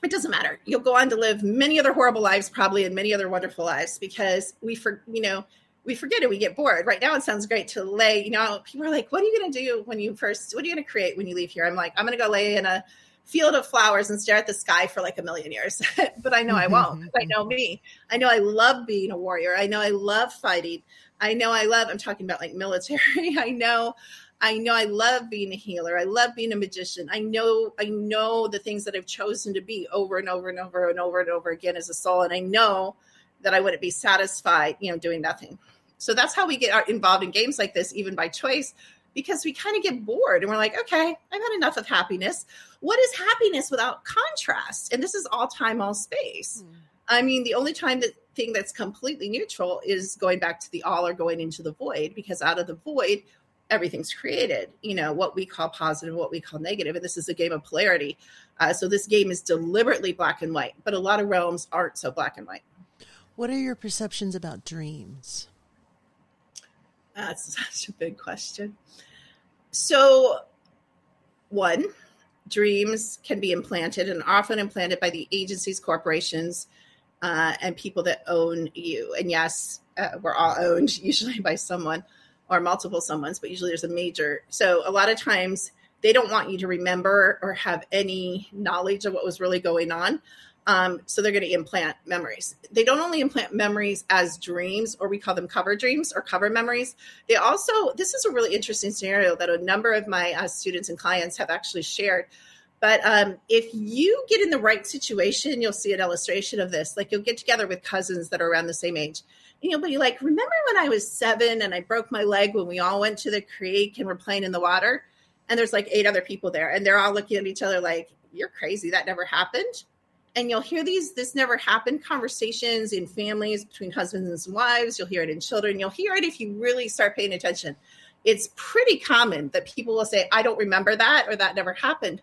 it doesn't matter. You'll go on to live many other horrible lives, probably, and many other wonderful lives because we, for you know, we forget it. We get bored. Right now, it sounds great to lay. You know, people are like, "What are you going to do when you first? What are you going to create when you leave here?" I'm like, "I'm going to go lay in a field of flowers and stare at the sky for like a million years. but I know I won't. Mm-hmm. I know me. I know I love being a warrior. I know I love fighting. I know I love, I'm talking about like military. I know, I know I love being a healer. I love being a magician. I know, I know the things that I've chosen to be over and over and over and over and over again as a soul. And I know that I wouldn't be satisfied, you know, doing nothing. So that's how we get involved in games like this, even by choice, because we kind of get bored and we're like, okay, I've had enough of happiness. What is happiness without contrast? And this is all time, all space. Mm. I mean, the only time that thing that's completely neutral is going back to the all or going into the void, because out of the void, everything's created. You know, what we call positive, what we call negative. And this is a game of polarity. Uh, so this game is deliberately black and white, but a lot of realms aren't so black and white. What are your perceptions about dreams? That's such a big question. So one, dreams can be implanted and often implanted by the agencies, corporations, uh, and people that own you. And yes, uh, we're all owned usually by someone or multiple someone's, but usually there's a major. So a lot of times they don't want you to remember or have any knowledge of what was really going on. Um, so they're going to implant memories. They don't only implant memories as dreams, or we call them cover dreams or cover memories. They also, this is a really interesting scenario that a number of my uh, students and clients have actually shared. But um, if you get in the right situation, you'll see an illustration of this. Like you'll get together with cousins that are around the same age. And you'll be like, remember when I was seven and I broke my leg when we all went to the creek and we're playing in the water? And there's like eight other people there. And they're all looking at each other like, you're crazy. That never happened and you'll hear these this never happened conversations in families between husbands and wives. You'll hear it in children. You'll hear it if you really start paying attention. It's pretty common that people will say i don't remember that or that never happened.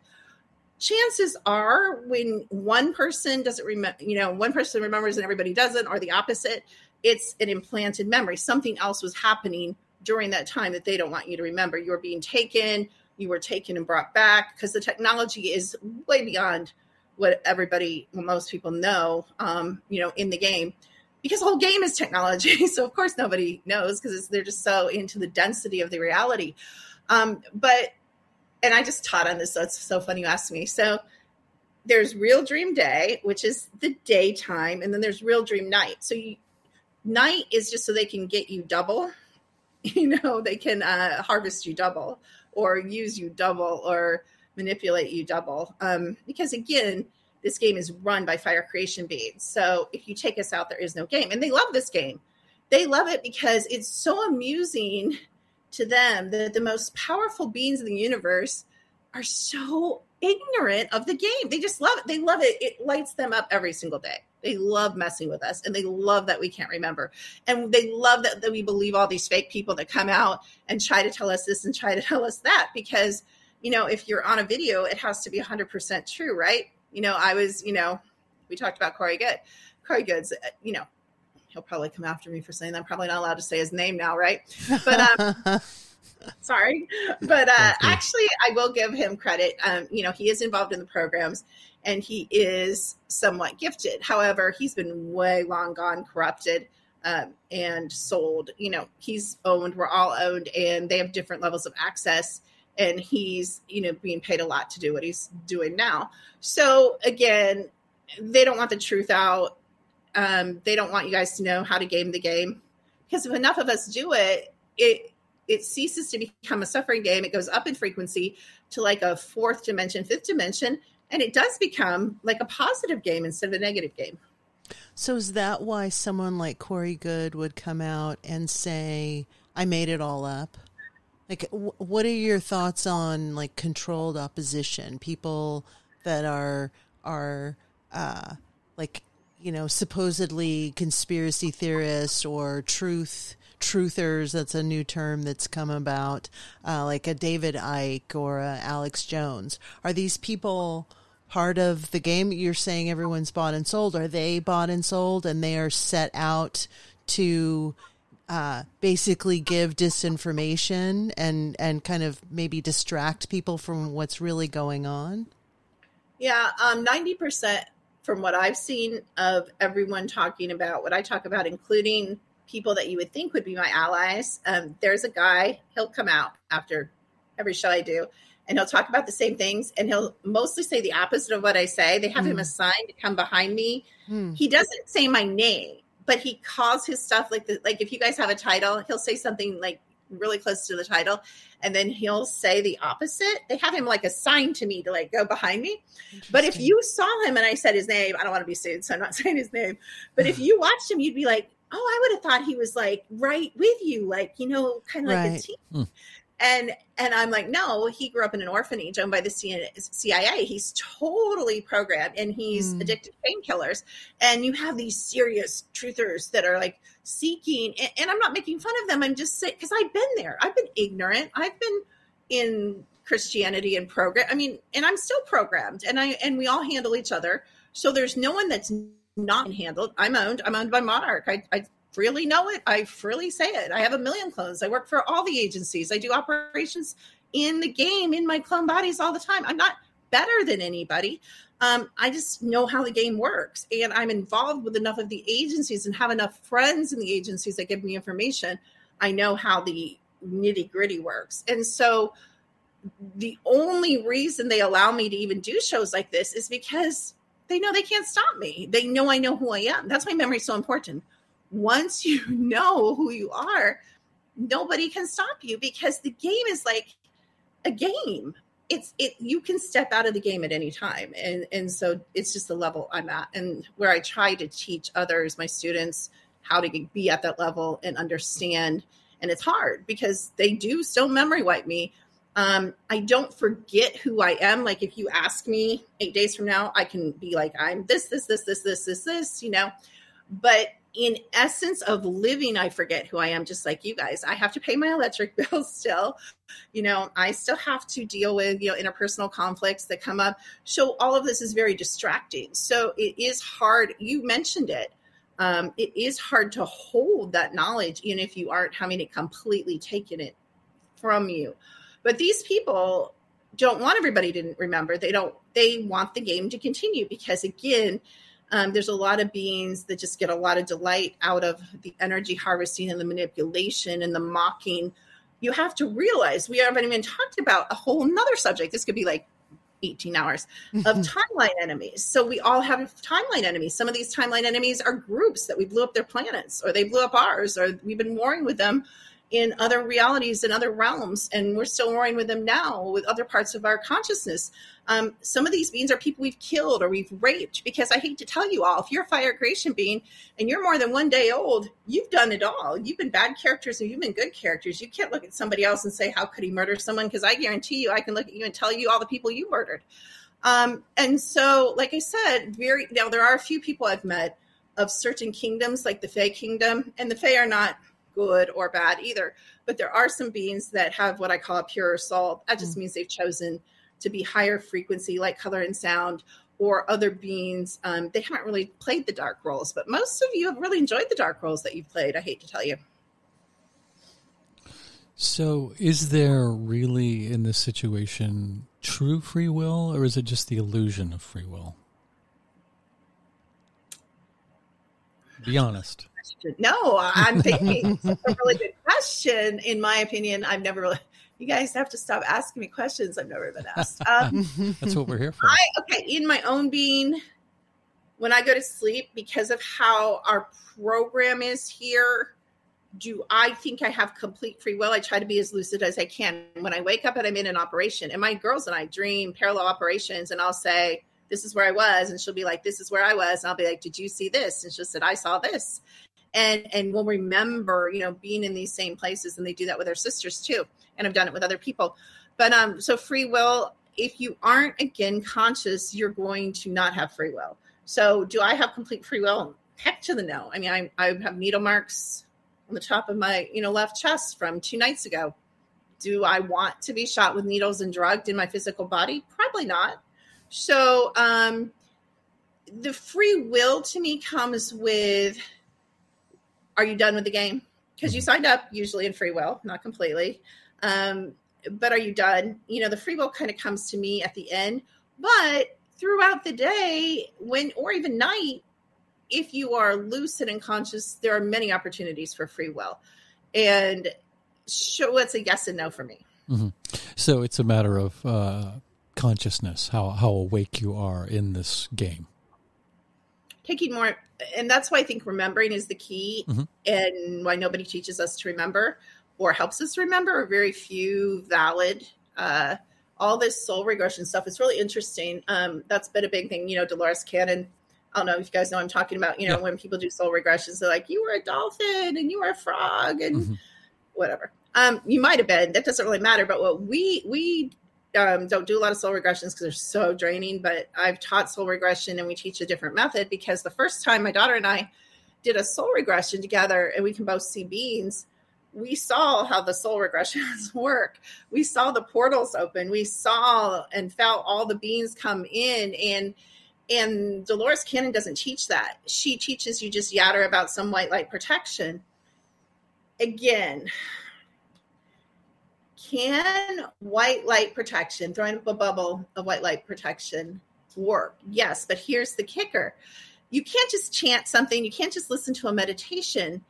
Chances are when one person doesn't remember you know one person remembers and everybody doesn't or the opposite it's an implanted memory. Something else was happening during that time that they don't want you to remember. You're being taken you were taken and brought back because the technology is way beyond what everybody, what most people know, um, you know, in the game, because the whole game is technology. So of course nobody knows because they're just so into the density of the reality. Um, but and I just taught on this, so it's so funny you asked me. So there's real dream day, which is the daytime, and then there's real dream night. So you, night is just so they can get you double. You know, they can uh, harvest you double or use you double or manipulate you double. Um, because again, this game is run by fire creation beings. So if you take us out, there is no game. And they love this game. They love it because it's so amusing to them that the most powerful beings in the universe are so ignorant of the game. They just love it. They love it. It lights them up every single day. They love messing with us and they love that we can't remember. And they love that, that we believe all these fake people that come out and try to tell us this and try to tell us that because – you know, if you're on a video, it has to be 100% true, right? You know, I was, you know, we talked about Corey Goode. Corey Goode's, uh, you know, he'll probably come after me for saying that. I'm probably not allowed to say his name now, right? But um, sorry, but uh, actually, I will give him credit. Um, you know, he is involved in the programs and he is somewhat gifted. However, he's been way long gone corrupted um, and sold. You know, he's owned. We're all owned, and they have different levels of access and he's you know being paid a lot to do what he's doing now. So again they don't want the truth out. Um, they don't want you guys to know how to game the game. Because if enough of us do it it it ceases to become a suffering game. It goes up in frequency to like a fourth dimension fifth dimension and it does become like a positive game instead of a negative game. So is that why someone like corey goode would come out and say i made it all up like, what are your thoughts on like controlled opposition? People that are are uh, like you know supposedly conspiracy theorists or truth truthers. That's a new term that's come about, uh, like a David Icke or Alex Jones. Are these people? part of the game you're saying everyone's bought and sold are they bought and sold and they are set out to uh, basically give disinformation and and kind of maybe distract people from what's really going on? Yeah, um, ninety percent from what I've seen of everyone talking about what I talk about, including people that you would think would be my allies. Um, there's a guy; he'll come out after every show I do, and he'll talk about the same things, and he'll mostly say the opposite of what I say. They have mm. him hmm. assigned to come behind me. Mm. He doesn't say my name but he calls his stuff like the, like if you guys have a title, he'll say something like really close to the title, and then he'll say the opposite. They have him like assigned to me to like go behind me. But if you saw him and I said his name, I don't want to be sued, so I'm not saying his name. But if you watched him, you'd be like, oh, I would have thought he was like right with you, like you know, kind of right. like a team. Hmm and and i'm like no he grew up in an orphanage owned by the cia he's totally programmed and he's mm. addicted to painkillers. And you have these serious truthers that are like seeking and, and i'm not making fun of them. I'm just saying because i've been there. I've been ignorant. I've been in christianity and program i mean and i'm still programmed. And i and we all handle each other. So there's no one that's not handled. I'm owned. I'm owned by monarch. I, I freely know it. I freely say it. I have a million clones. I work for all the agencies. I do operations in the game in my clone bodies all the time. I'm not better than anybody. Um, I just know how the game works, and I'm involved with enough of the agencies and have enough friends in the agencies that give me information. I know how the nitty gritty works, and so the only reason they allow me to even do shows like this is because they know they can't stop me. They know I know who I am. That's why memory is so important. Once you know who you are, nobody can stop you because the game is like a game. It's it you can step out of the game at any time. And and so it's just the level I'm at and where I try to teach others, my students, how to be at that level and understand. And it's hard because they do still memory wipe me um, I don't forget who I am. Like if you ask me eight days from now, I can be like, I'm this, this, this, this, this, this, this, you know. But in essence of living, I forget who I am, just like you guys. I have to pay my electric bill still. You know, I still have to deal with, you know, interpersonal conflicts that come up. So all of this is very distracting. So it is hard. You mentioned it. Um, it is hard to hold that knowledge, even if you aren't having it completely taken it from you. But these people don't want everybody to remember. They don't. They want the game to continue because again, um, there's a lot of beings that just get a lot of delight out of the energy harvesting and the manipulation and the mocking. You have to realize we haven't even talked about a whole nother subject. This could be like 18 hours of timeline enemies. So we all have timeline enemies. Some of these timeline enemies are groups that we blew up their planets or they blew up ours or we've been warring with them in other realities and other realms and we're still warring with them now with other parts of our consciousness. Um, some of these beings are people we've killed or we've raped because i hate to tell you all if you're a fire creation being and you're more than one day old you've done it all. You've been bad characters and you've been good characters. You can't look at somebody else and say how could he murder someone? Because i guarantee you i can look at you and tell you all the people you murdered. Um, and so like i said very now there are a few people i've met of certain kingdoms like the Fey kingdom and the Fey are not good or bad either. But there are some beings that have what I call a pure soul. That just mm. means they've chosen to be higher frequency, like color and sound, or other beings. Um, they haven't really played the dark roles, but most of you have really enjoyed the dark roles that you've played. I hate to tell you. So, is there really in this situation true free will, or is it just the illusion of free will? Be honest question. No, I'm thinking it's a really good question. In my opinion, I've never really. You guys have to stop asking me questions I've never been asked. Um, That's what we're here for. I, okay, in my own being, when I go to sleep, because of how our program is here, do I think I have complete free will? I try to be as lucid as I can. When I wake up and I'm in an operation, and my girls and I dream parallel operations, and I'll say, This is where I was. And she'll be like, This is where I was. And I'll be like, Did you see this? And she'll said, I saw this and and will remember you know being in these same places and they do that with their sisters too and i've done it with other people. But um so free will if you aren't again conscious you're going to not have free will. So do i have complete free will? Heck to the no. I mean i, I have needle marks on the top of my you know left chest from two nights ago. Do i want to be shot with needles and drugged in my physical body? Probably not. So um the free will to me comes with are you done with the game? Because you mm-hmm. signed up usually in free will, not completely. Um, but are you done? You know, the free will kind of comes to me at the end. But throughout the day, when or even night, if you are lucid and conscious, there are many opportunities for free will. And so it's a yes and no for me. Mm-hmm. So it's a matter of uh, consciousness, how how awake you are in this game. Taking more and that's why I think remembering is the key, mm-hmm. and why nobody teaches us to remember or helps us remember are very few valid. Uh, all this soul regression stuff is really interesting. Um, that's been a big thing. You know, Dolores Cannon. I don't know if you guys know I'm talking about. You know, yeah. when people do soul regressions, they're like, "You were a dolphin and you were a frog and mm-hmm. whatever." Um, you might have been. That doesn't really matter. But what we we um, don't do a lot of soul regressions because they're so draining, but I've taught soul regression and we teach a different method because the first time my daughter and I did a soul regression together and we can both see beings, we saw how the soul regressions work. We saw the portals open. We saw and felt all the beings come in and and Dolores Cannon doesn't teach that. She teaches you just yatter about some white light protection. Again, can white light protection, throwing up a bubble of white light protection, work? Yes, but here's the kicker you can't just chant something, you can't just listen to a meditation.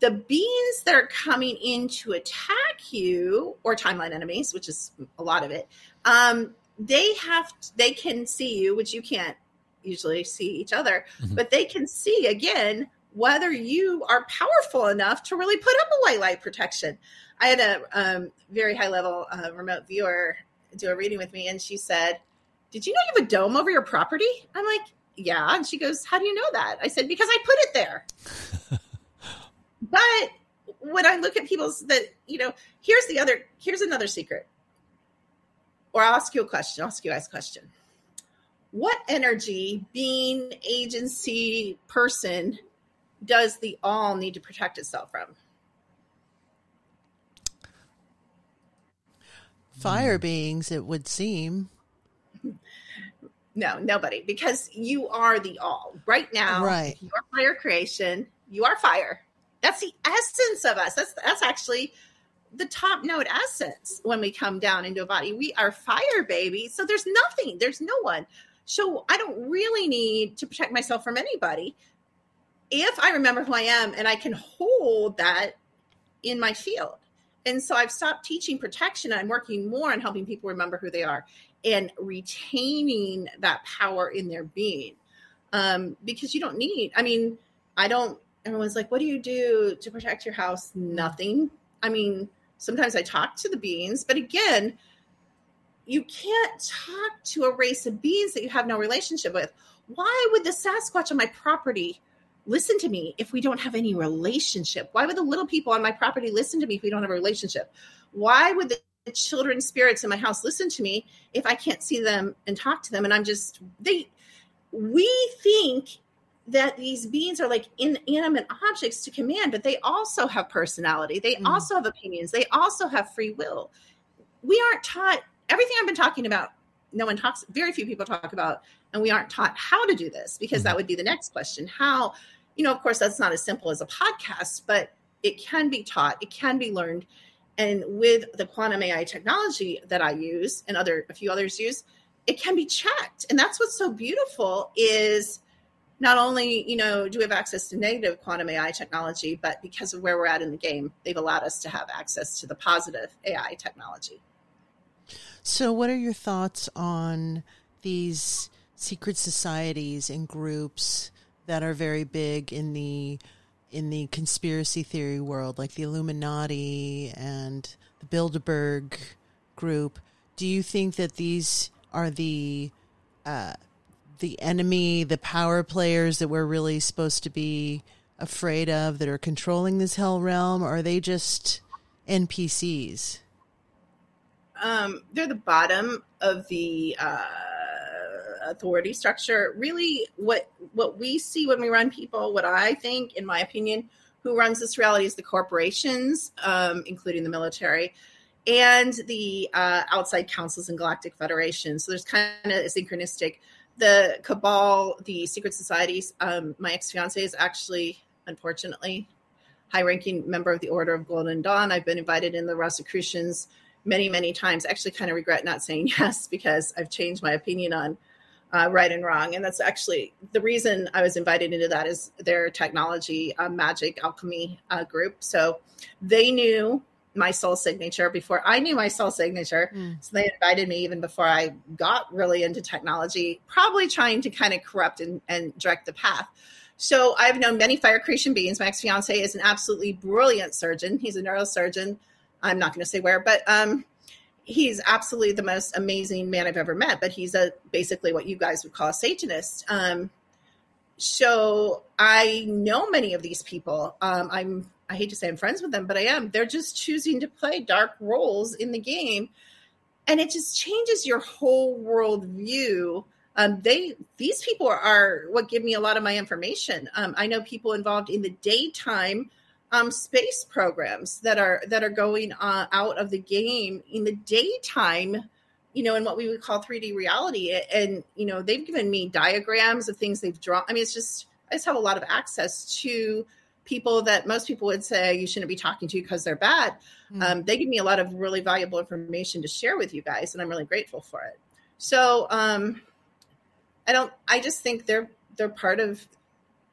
The beings that are coming in to attack you, or timeline enemies, which is a lot of it, um, they have they can see you, which you can't usually see each other, mm-hmm. but they can see again whether you are powerful enough to really put up a white light protection. I had a um, very high level uh, remote viewer do a reading with me, and she said, "Did you know you have a dome over your property?" I'm like, "Yeah," and she goes, "How do you know that?" I said, "Because I put it there." but when I look at people's that you know, here's the other here's another secret. Or I'll ask you a question. I'll ask you guys a question. What energy, being, agency, person does the all need to protect itself from? fire hmm. beings, it would seem. No, nobody, because you are the all. Right now, right. you are fire creation. You are fire. That's the essence of us. That's that's actually the top note essence when we come down into a body. We are fire, baby. So there's nothing, there's no one. So I don't really need to protect myself from anybody. If I remember who I am and I can hold that in my field. And so I've stopped teaching protection. I'm working more on helping people remember who they are and retaining that power in their being. Um, because you don't need, I mean, I don't, everyone's like, what do you do to protect your house? Nothing. I mean, sometimes I talk to the beings, but again, you can't talk to a race of beings that you have no relationship with. Why would the Sasquatch on my property listen to me if we don't have any relationship? Why would the little people on my property listen to me if we don't have a relationship? Why would the children spirits in my house listen to me if I can't see them and talk to them? And I'm just, they, we think that these beings are like inanimate objects to command, but they also have personality. They mm. also have opinions. They also have free will. We aren't taught everything I've been talking about. No one talks, very few people talk about, and we aren't taught how to do this because that mm-hmm. would be the next question. How you know, of course, that's not as simple as a podcast, but it can be taught, it can be learned. And with the quantum AI technology that I use and other a few others use, it can be checked. And that's what's so beautiful is not only, you know, do we have access to negative quantum AI technology, but because of where we're at in the game, they've allowed us to have access to the positive AI technology. So what are your thoughts on these secret societies and groups that are very big in the in the conspiracy theory world, like the Illuminati and the Bilderberg group. Do you think that these are the uh, the enemy, the power players that we're really supposed to be afraid of that are controlling this hell realm, or are they just NPCs? Um, they're the bottom of the uh, authority structure really what what we see when we run people what i think in my opinion who runs this reality is the corporations um, including the military and the uh, outside councils and galactic federations. So there's kind of synchronistic the cabal the secret societies um, my ex-fiance is actually unfortunately high ranking member of the order of golden dawn. I've been invited in the rosicrucians many many times. Actually kind of regret not saying yes because i've changed my opinion on uh, right and wrong. And that's actually the reason I was invited into that is their technology, uh, magic alchemy uh, group. So they knew my soul signature before I knew my soul signature. Mm. So they invited me even before I got really into technology, probably trying to kind of corrupt and, and direct the path. So I've known many fire creation beings. My ex fiance is an absolutely brilliant surgeon. He's a neurosurgeon. I'm not going to say where, but um, he's absolutely the most amazing man I've ever met, but he's a basically what you guys would call a Satanist. Um, so I know many of these people. Um, I'm I hate to say I'm friends with them, but I am. They're just choosing to play dark roles in the game, and it just changes your whole world view. Um, they these people are, are, what give me a lot of my information. Um, I know people involved in the daytime um, space programs that are that are going uh, out of the game in the daytime you know in what we would call 3d reality and you know they've given me diagrams of things they've drawn i mean it's just i just have a lot of access to people that most people would say you shouldn't be talking to because they're bad. Mm. Um, they give me a lot of really valuable information to share with you guys, and I'm really grateful for it. So um, I don't. I just think they're they're part of.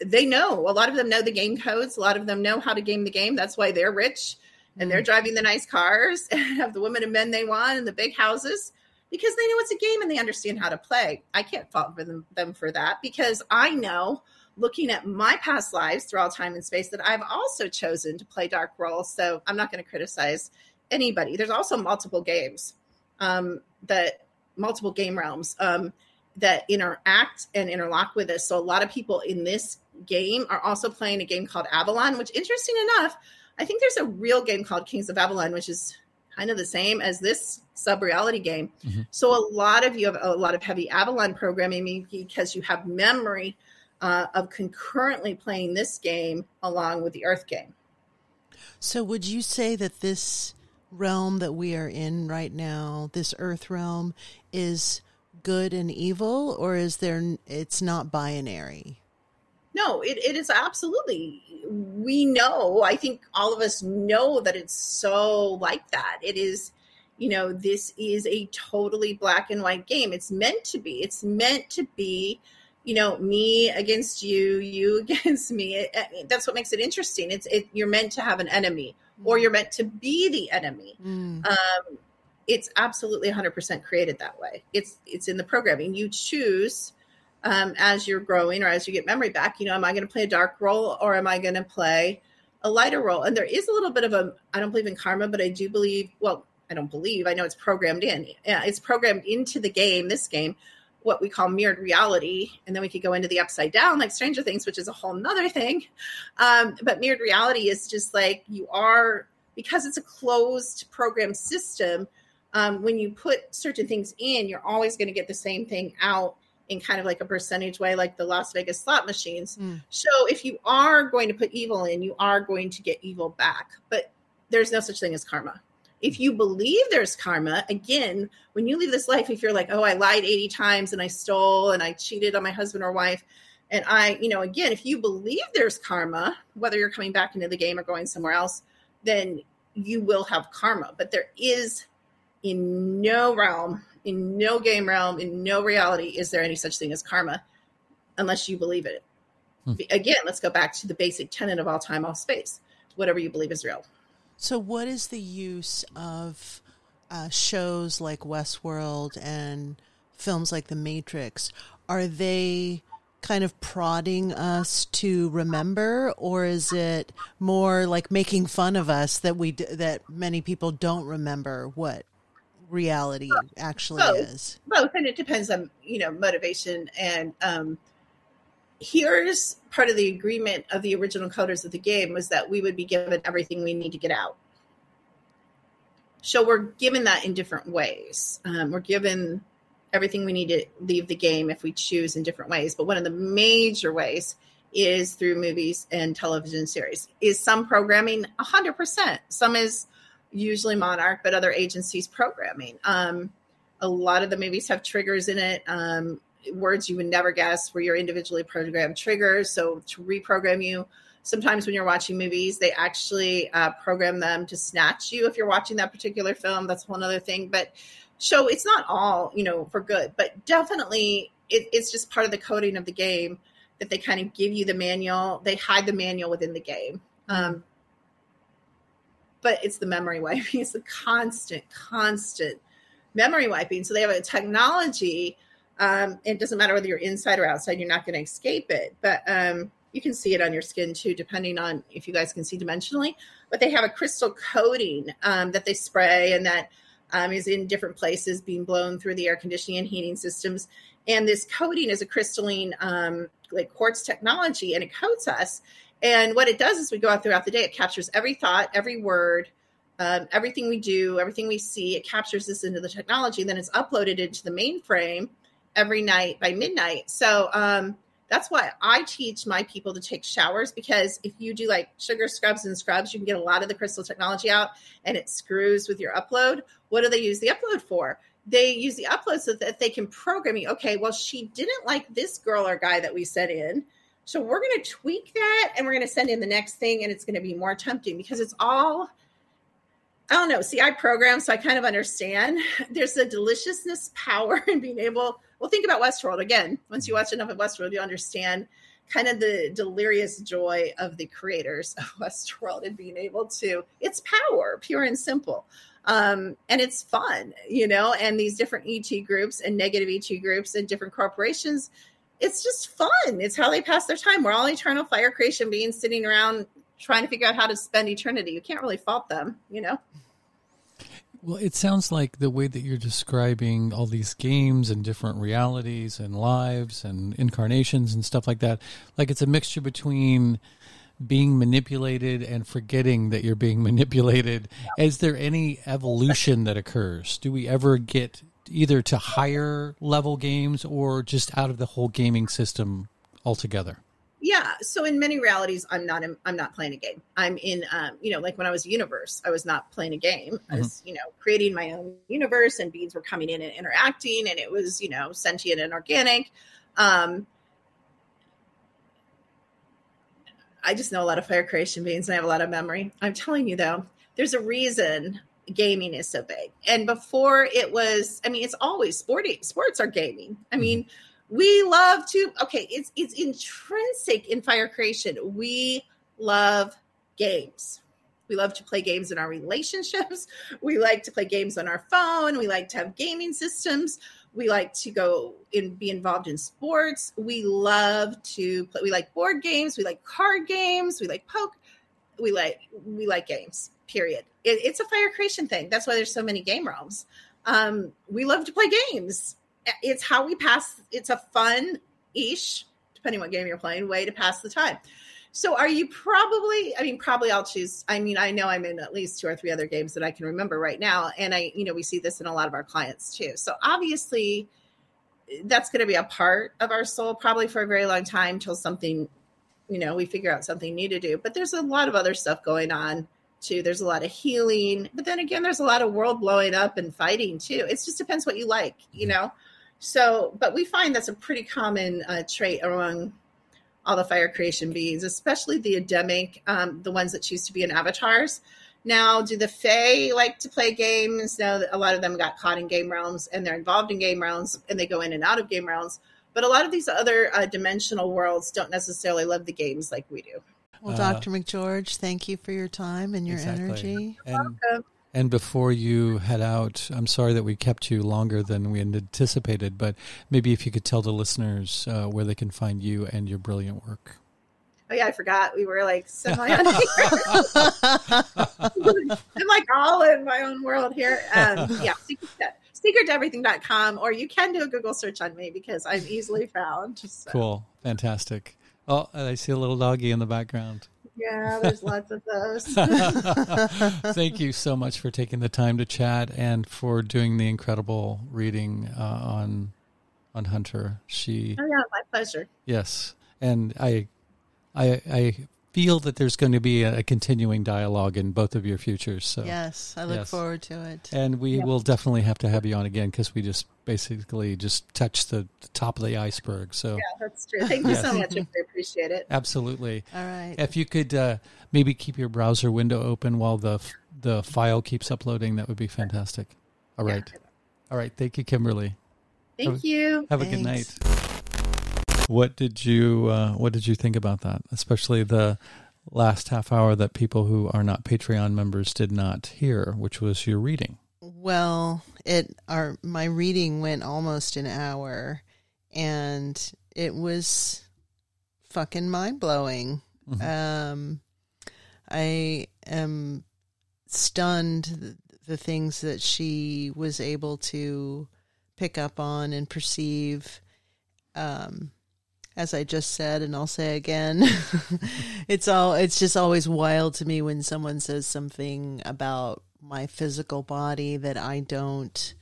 They know a lot of them know the game codes. A lot of them know how to game the game. That's why they're rich and they're mm. driving the nice cars and have the women and men they want and the big houses because they know it's a game and they understand how to play. I can't fault for them, them for that because I know looking at my past lives through all time and space that I've also chosen to play dark roles So I'm not going to criticize anybody. There's also multiple games um, that multiple game realms um, that interact and interlock with us. So a lot of people in this game are also playing a game called Avalon, which interesting enough, I think there's a real game called Kings of Avalon, which is kind of the same as this sub reality game. Mm-hmm. So a lot of you have a lot of heavy Avalon programming because you have memory uh, of concurrently playing this game along with the Earth game. So would you say that this realm that we are in right now, this Earth realm, is good and evil, or is there? It's not binary. No, it, it is absolutely. We know, I think all of us know that it's so like that. It is, you know, this is a totally black and white game. It's meant to be. It's meant to be, you know, me against you, you against me. It, that's what makes it interesting. It's it, you're meant to have an enemy, or mm. you're meant to be the enemy. Mm. Um, it's absolutely 100% created that way. It's it's in the programming. You choose um, as you're growing or as you get memory back, you know, am I going to play a dark role or am I going to play a lighter role? And there is a little bit of a, I don't believe in karma, but I do believe, well, I don't believe, I know it's programmed in. Yeah, it's programmed into the game, this game, what we call mirrored reality. And then we could go into the upside down, like Stranger Things, which is a whole nother thing. Um, but mirrored reality is just like you are, because it's a closed program system, um, when you put certain things in, you're always going to get the same thing out in kind of like a percentage way, like the Las Vegas slot machines. Mm. So if you are going to put evil in, you are going to get evil back. But there's no such thing as karma. If you believe there's karma, again, when you leave this life, if you're like, oh, I lied 80 times and I stole and I cheated on my husband or wife, and I, you know, again, if you believe there's karma, whether you're coming back into the game or going somewhere else, then you will have karma. But there is in no realm in no game realm, in no reality, is there any such thing as karma unless you believe it. Hmm. Again, let's go back to the basic tenet of all time, all space. Whatever you believe is real. So, what is the use of uh, shows like Westworld and films like The Matrix? Are they kind of prodding us to remember, or is it more like making fun of us that we that many people don't remember what reality actually both, is. Both, and it depends on you know motivation. And um, here's part of the agreement of the original coders of the game was that we would be given everything we need to get out. So we're given that in different ways. Um, we're given everything we need to leave the game if we choose in different ways. But one of the major ways is through movies and television series. Is some programming 100%. Some is usually Monarch, but other agencies programming. Um, a lot of the movies have triggers in it, um, words you would never guess were your individually programmed triggers. So to reprogram you, sometimes when you're watching movies, they actually uh, program them to snatch you if you're watching that particular film. That's one other thing. But so it's not all, you know, for good, but definitely it, it's just part of the coding of the game that they kind of give you the manual. They hide the manual within the game. Um, but it's the memory wiping. It's the constant, constant memory wiping. So they have a technology. Um, it doesn't matter whether you're inside or outside, you're not going to escape it. But um, you can see it on your skin too, depending on if you guys can see dimensionally. But they have a crystal coating um, that they spray and that um, is in different places being blown through the air conditioning and heating systems. And this coating is a crystalline, um, like quartz technology, and it coats us. And what it does is we go out throughout the day, it captures every thought, every word, um, everything we do, everything we see. It captures this into the technology, then it's uploaded into the mainframe every night by midnight. So um, that's why I teach my people to take showers because if you do like sugar scrubs and scrubs, you can get a lot of the crystal technology out and it screws with your upload. What do they use the upload for? They use the upload so that they can program you. Okay, well, she didn't like this girl or guy that we set in So we're going to tweak that and we're going to send in the next thing and it's going to be more tempting because it's all I don't know. See, I program, so I kind of understand. There's a deliciousness power in being able. Well, think about Westworld again. Once you watch enough of Westworld, you understand kind of the delirious joy of the creators of Westworld and being able to. It's power, pure and simple, um, and it's fun, you know. And these different ET groups and negative ET groups and different corporations. It's just fun. It's how they pass their time. We're all eternal fire creation beings sitting around trying to figure out how to spend eternity. You can't really fault them, you know? Well, it sounds like the way that you're describing all these games and different realities and lives and incarnations and stuff like that, like it's a mixture between being manipulated and forgetting that you're being manipulated. Yeah. Is there any evolution that occurs? Do we ever get either to higher level games or just out of the whole gaming system altogether? yeah so in many realities i'm not in, i'm not playing a game i'm in um, you know like when i was universe i was not playing a game mm-hmm. i was you know creating my own universe and beings were coming in and interacting and it was you know sentient and organic um, i just know a lot of fire creation beings and i have a lot of memory i'm telling you though there's a reason gaming is so big. And before it was i mean it's always sporting sports are gaming. I mean mm-hmm we love to okay it's it's intrinsic in fire creation. We love games. We love to play games in our relationships. We like to play games on our phone. We like to have gaming systems. We like to go and be involved in sports. We love to play we like board games. We like card games. We like poke we like we like games period. It, it's a fire creation thing. That's why there's so many game realms. Um, we love to play games. It's how we pass it's a fun ish depending what game you're playing way to pass the time. So are you probably i mean probably i'll choose i mean i know i'm in at least two or three other games that i can remember right now and i you know we see this in a lot of our clients too. So obviously that's going to be a part of our soul probably for a very long time till something you know we figure out something new to do. But there's a lot of other stuff going on too there's a lot of healing but then again there's a lot of world blowing up and fighting too it just depends what you like you know so, but we find that's a pretty common uh, trait among all the fire creation beings, especially the Adamic, um, the ones that choose to be in avatars. Now, do the Fae like to play games? Now, a lot of them got caught in game realms and they're involved in game realms and they go in and out of game realms. But a lot of these other uh, dimensional worlds don't necessarily love the games like we do. Well, Dr. Uh, McGeorge, thank you for your time and your exactly. energy. And, and before you head out, I'm sorry that we kept you longer than we anticipated, but maybe if you could tell the listeners uh, where they can find you and your brilliant work. Oh yeah, I forgot. We were like semi on I'm like all in my own world here. Um, yeah, secret, secrettoeverything.com, or you can do a Google search on me because I'm easily found. So. Cool, fantastic. Oh, I see a little doggy in the background. Yeah, there's lots of those. Thank you so much for taking the time to chat and for doing the incredible reading uh, on on Hunter. She. Oh yeah, my pleasure. Yes, and I, I, I feel that there's going to be a, a, continuing dialogue in both of your futures. So yes, I look yes. forward to it. And we will definitely have to have you on again because we just basically just touched the, the, top of the iceberg. So yeah, that's true. Thank you yes. so much. I appreciate it. Absolutely. All right. If you could uh, maybe keep your browser window open while the the file keeps uploading, that would be fantastic. All right. Yeah. All right. Thank you, Kimberly. Thank have, you. Have Thanks. a good night. What did you uh, What did you think about that? Especially the last half hour that people who are not Patreon members did not hear, which was your reading. Well, it our my reading went almost an hour, and it was fucking mind blowing. Mm-hmm. Um, I am stunned the, the things that she was able to pick up on and perceive. Um, as I just said, and I'll say again, it's all, it's just always wild to me when someone says something about my physical body that I don't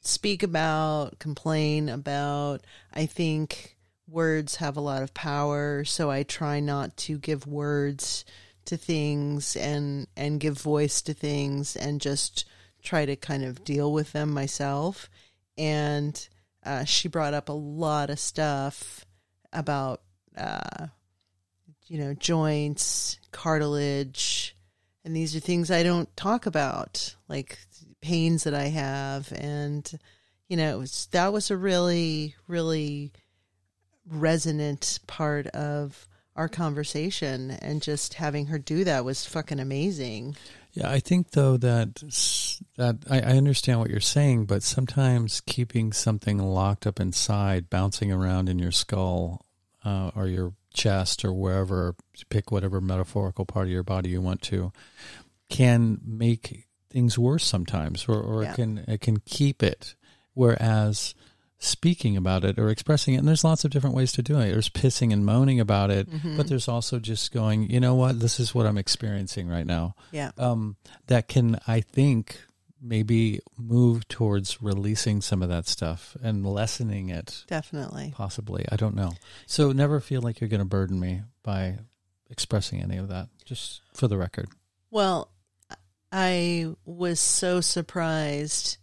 speak about, complain about. I think words have a lot of power, so I try not to give words to things and and give voice to things and just try to kind of deal with them myself. And uh, she brought up a lot of stuff about uh, you know, joints, cartilage, and these are things I don't talk about, like pains that I have, and you know, it was, that was a really, really resonant part of our conversation, and just having her do that was fucking amazing. Yeah, I think though that that I, I, understand what you're saying, but sometimes keeping something locked up inside, bouncing around in your skull uh, or your chest or wherever, pick whatever metaphorical part of your body you want to, can make things worse sometimes, or, or yeah. it can it can keep it. Whereas speaking about it or expressing it. And there's lots of different ways to do it. There's pissing and moaning about it, mm-hmm. but there's also just going, you know what, this is what I'm experiencing right now. Yeah. Um, that can, I think, maybe move towards releasing some of that stuff and lessening it. Definitely. Possibly. I don't know. So never feel like you're going to burden me by expressing any of that, just for the record. Well, I was so surprised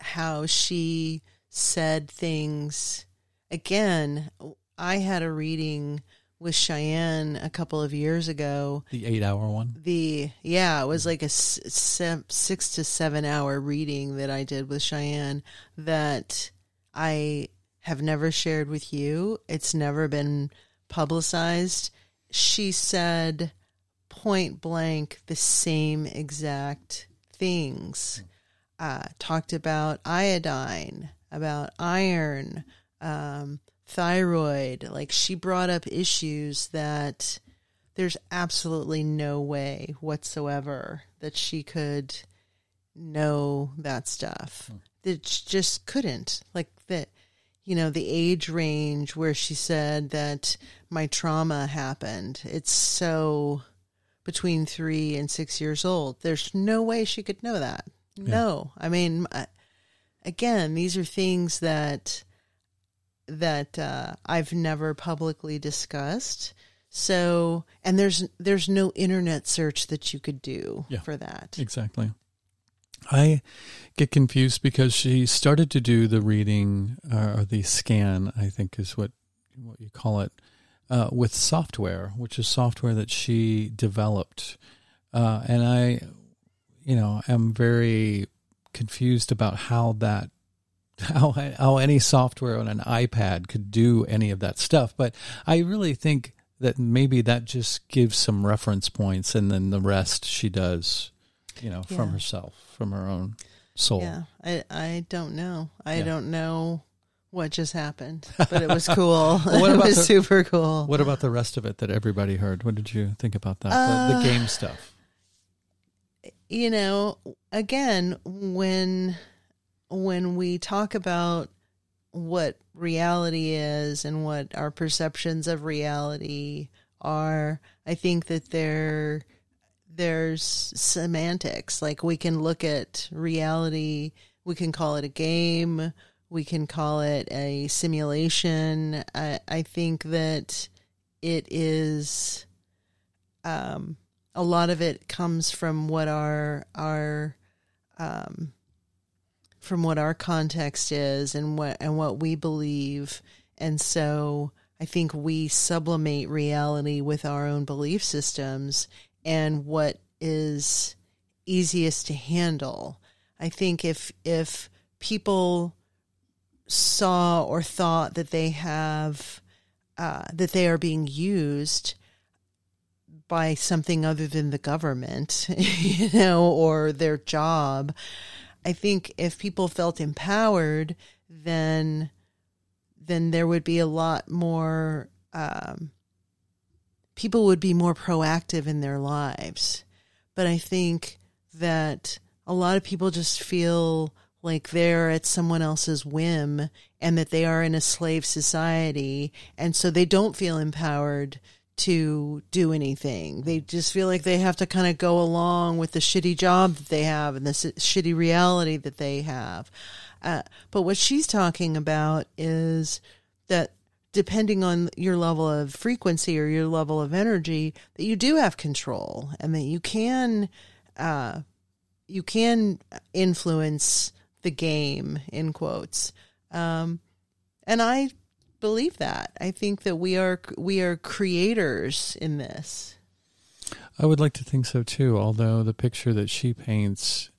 how she said things. Again, I had a reading with Cheyenne a couple of years ago. The eight hour one? The, yeah, it was like a six to seven hour reading that I did with Cheyenne that I have never shared with you. It's never been publicized. She said point blank the same exact things. Uh, talked about iodine, about iron, um, thyroid. Like she brought up issues that there's absolutely no way whatsoever that she could know that stuff. Hmm. That just couldn't. Like that, you know, the age range where she said that my trauma happened. It's so between three and six years old. There's no way she could know that. Yeah. No, I mean, again, these are things that that uh, I've never publicly discussed. So, and there's there's no internet search that you could do yeah, for that. Exactly. I get confused because she started to do the reading uh, or the scan. I think is what what you call it uh, with software, which is software that she developed, uh, and I, you know, am very confused about how that how how any software on an iPad could do any of that stuff. But I really think that maybe that just gives some reference points, and then the rest she does, you know, from herself, from her own soul. Yeah, I I don't know. I yeah. don't know what just happened, but it was cool. well, it was the, super cool. What about the rest of it that everybody heard? What did you think about that? Uh, the, the uh, game stuff you know, again, when when we talk about what reality is and what our perceptions of reality are, I think that there there's semantics. Like we can look at reality, we can call it a game, we can call it a simulation. I, I think that it is um, a lot of it comes from what our our um, from what our context is and what and what we believe. And so i think we sublimate reality with our own belief systems and what is easiest to handle. I think if if people saw or thought that they have uh, that they are being used by something other than the government, you know, or their job. I think if people felt empowered, then then there would be a lot more. Um, people would be more proactive in their lives. But I think that a lot of people just feel like they're at someone else's whim and that they are in a slave society. And so they don't feel empowered to do anything. They just feel like they have to kind of go along with the shitty job that they have and the shitty reality that they have. Uh, but what she's talking about is that depending on your level of frequency or your level of energy, that you do have control and that you can, uh, you can influence the game in quotes. Um, and I believe that. I think that we are we are creators in this. I would like to think so too, although the picture that she paints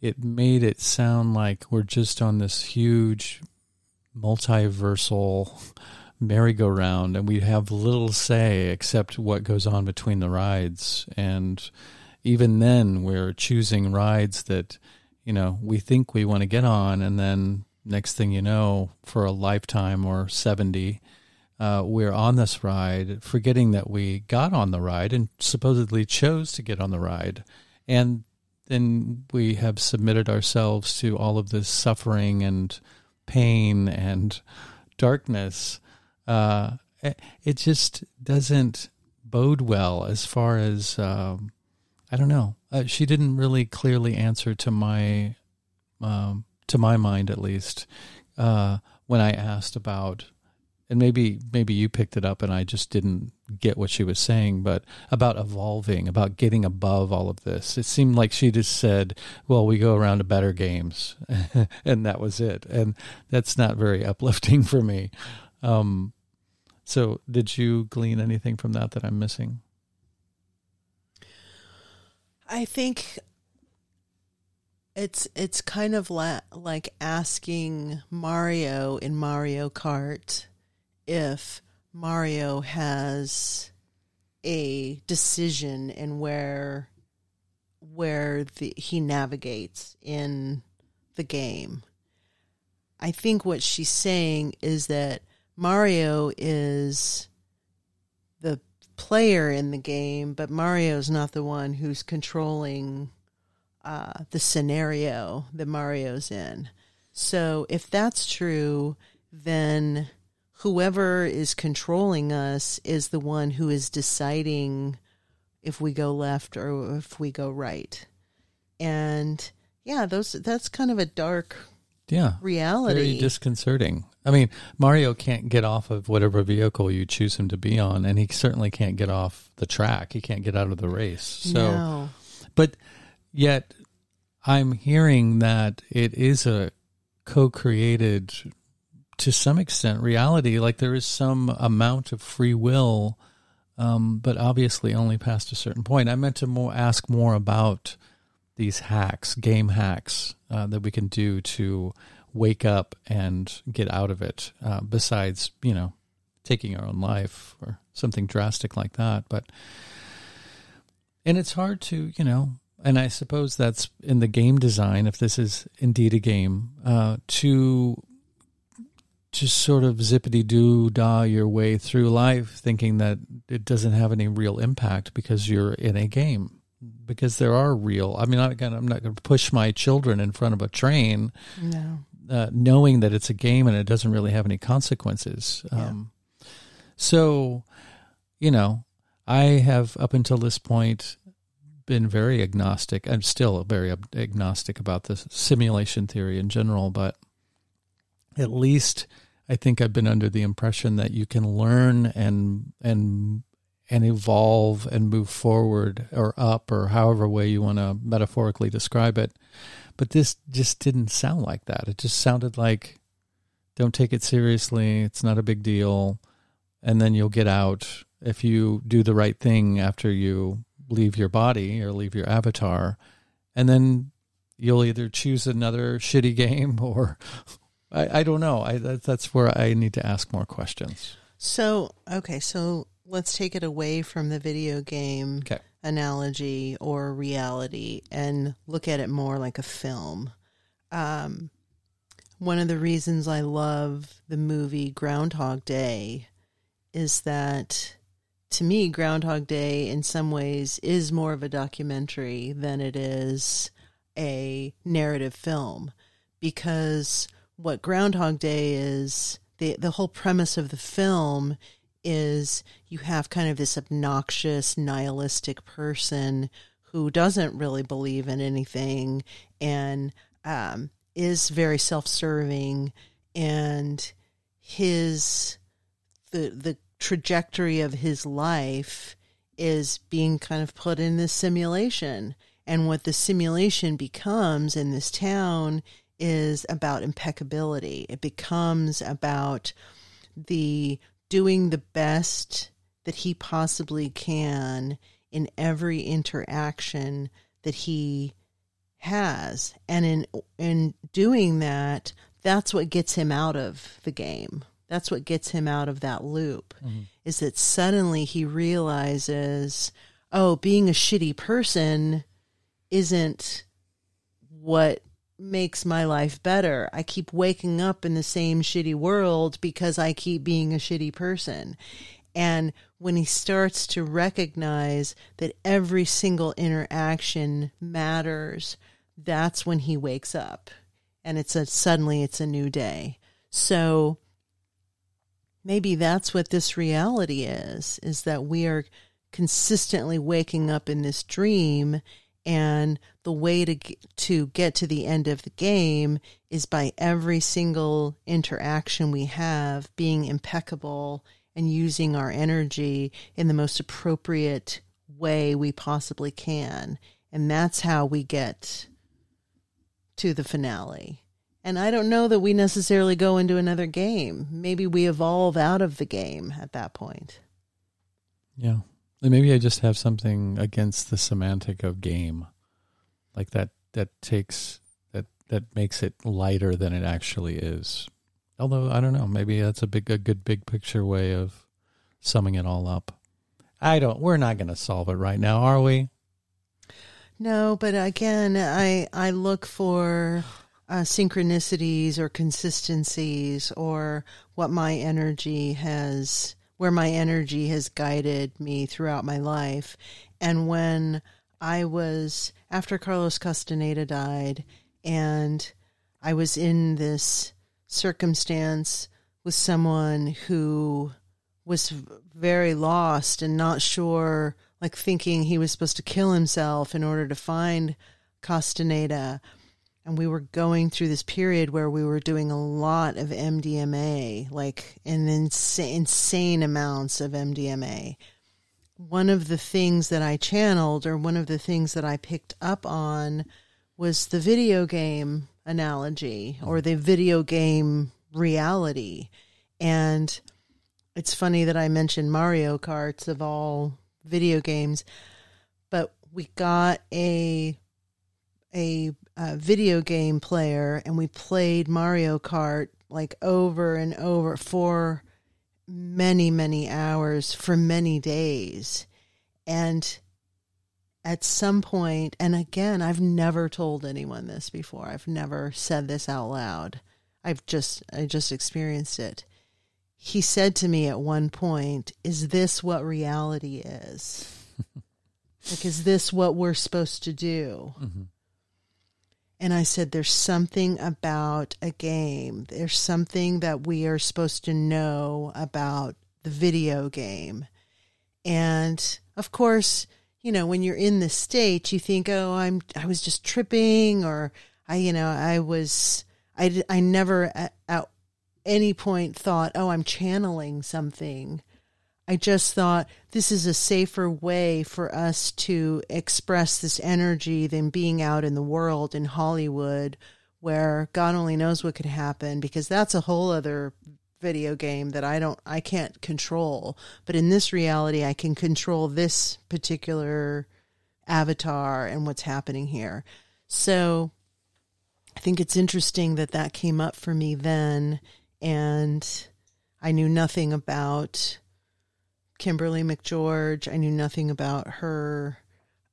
it made it sound like we're just on this huge multiversal merry-go-round and we have little say except what goes on between the rides and even then we're choosing rides that you know we think we want to get on and then next thing you know for a lifetime or 70 uh, we're on this ride forgetting that we got on the ride and supposedly chose to get on the ride and then we have submitted ourselves to all of this suffering and pain and darkness uh, it just doesn't bode well as far as um, I don't know. Uh, she didn't really clearly answer to my um, to my mind at least uh, when I asked about and maybe maybe you picked it up and I just didn't get what she was saying, but about evolving, about getting above all of this. It seemed like she just said, "Well, we go around to better games," and that was it. And that's not very uplifting for me. Um, so, did you glean anything from that that I'm missing? I think it's it's kind of la- like asking Mario in Mario Kart if Mario has a decision in where where the, he navigates in the game. I think what she's saying is that Mario is the player in the game, but Mario's not the one who's controlling uh, the scenario that Mario's in. So if that's true, then whoever is controlling us is the one who is deciding if we go left or if we go right. And yeah, those that's kind of a dark yeah reality. Very disconcerting. I mean, Mario can't get off of whatever vehicle you choose him to be on, and he certainly can't get off the track. He can't get out of the race. So, no. but yet, I'm hearing that it is a co-created, to some extent, reality. Like there is some amount of free will, um, but obviously only past a certain point. I meant to more ask more about these hacks, game hacks uh, that we can do to wake up and get out of it, uh, besides, you know, taking our own life or something drastic like that. But, and it's hard to, you know, and I suppose that's in the game design, if this is indeed a game, uh, to just sort of zippity doo dah your way through life thinking that it doesn't have any real impact because you're in a game because there are real i mean again i'm not going to push my children in front of a train No. uh, knowing that it's a game and it doesn't really have any consequences. Yeah. Um, so, you know, I have up until this point been very agnostic. I'm still very agnostic about the simulation theory in general, but at least I think I've been under the impression that you can learn and and and evolve and move forward or up or however way you want to metaphorically describe it. But this just didn't sound like that. It just sounded like don't take it seriously. It's not a big deal. And then you'll get out if you do the right thing after you leave your body or leave your avatar. And then you'll either choose another shitty game or I, I don't know. I that, that's where I need to ask more questions. So, okay, so let's take it away from the video game Okay. analogy or reality and look at it more like a film. Um, one of the reasons I love the movie Groundhog Day is that to me, Groundhog Day in some ways is more of a documentary than it is a narrative film. Because what Groundhog Day is the the whole premise of the film is you have kind of this obnoxious nihilistic person who doesn't really believe in anything and um, is very self-serving and his the the trajectory of his life is being kind of put in this simulation. And what the simulation becomes in this town is about impeccability. It becomes about the doing the best that he possibly can in every interaction that he has. And in in doing that that's what gets him out of the game that's what gets him out of that loop mm-hmm. is that suddenly he realizes oh being a shitty person isn't what makes my life better. I keep waking up in the same shitty world because I keep being a shitty person. And when he starts to recognize that every single interaction matters, that's when he wakes up. And it's a suddenly it's a new day. So maybe that's what this reality is is that we are consistently waking up in this dream and the way to to get to the end of the game is by every single interaction we have being impeccable and using our energy in the most appropriate way we possibly can. And that's how we get to the finale and i don't know that we necessarily go into another game maybe we evolve out of the game at that point yeah And Maybe I just have something against the semantic of game, like that. That takes that that makes it lighter than it actually is. Although I don't know, maybe that's a big, a good big picture way of summing it all up. I don't. We're not going to solve it right now, are we? No, but again, I I look for uh, synchronicities or consistencies or what my energy has where my energy has guided me throughout my life. And when I was, after Carlos Castaneda died, and I was in this circumstance with someone who was very lost and not sure, like thinking he was supposed to kill himself in order to find Castaneda and we were going through this period where we were doing a lot of MDMA, like an insane, insane amounts of MDMA. One of the things that I channeled, or one of the things that I picked up on, was the video game analogy or the video game reality. And it's funny that I mentioned Mario Karts of all video games, but we got a a, a video game player and we played Mario Kart like over and over for many, many hours for many days. And at some point, and again, I've never told anyone this before. I've never said this out loud. I've just I just experienced it. He said to me at one point, "Is this what reality is? like, is this what we're supposed to do?" Mm-hmm. And I said, There's something about a game. There's something that we are supposed to know about the video game. And of course, you know, when you're in the state, you think, oh, I'm, I was just tripping or I, you know, I was, I, I never at, at any point thought, oh, I'm channeling something. I just thought this is a safer way for us to express this energy than being out in the world in Hollywood where God only knows what could happen because that's a whole other video game that I don't I can't control. But in this reality I can control this particular avatar and what's happening here. So I think it's interesting that that came up for me then and I knew nothing about Kimberly McGeorge. I knew nothing about her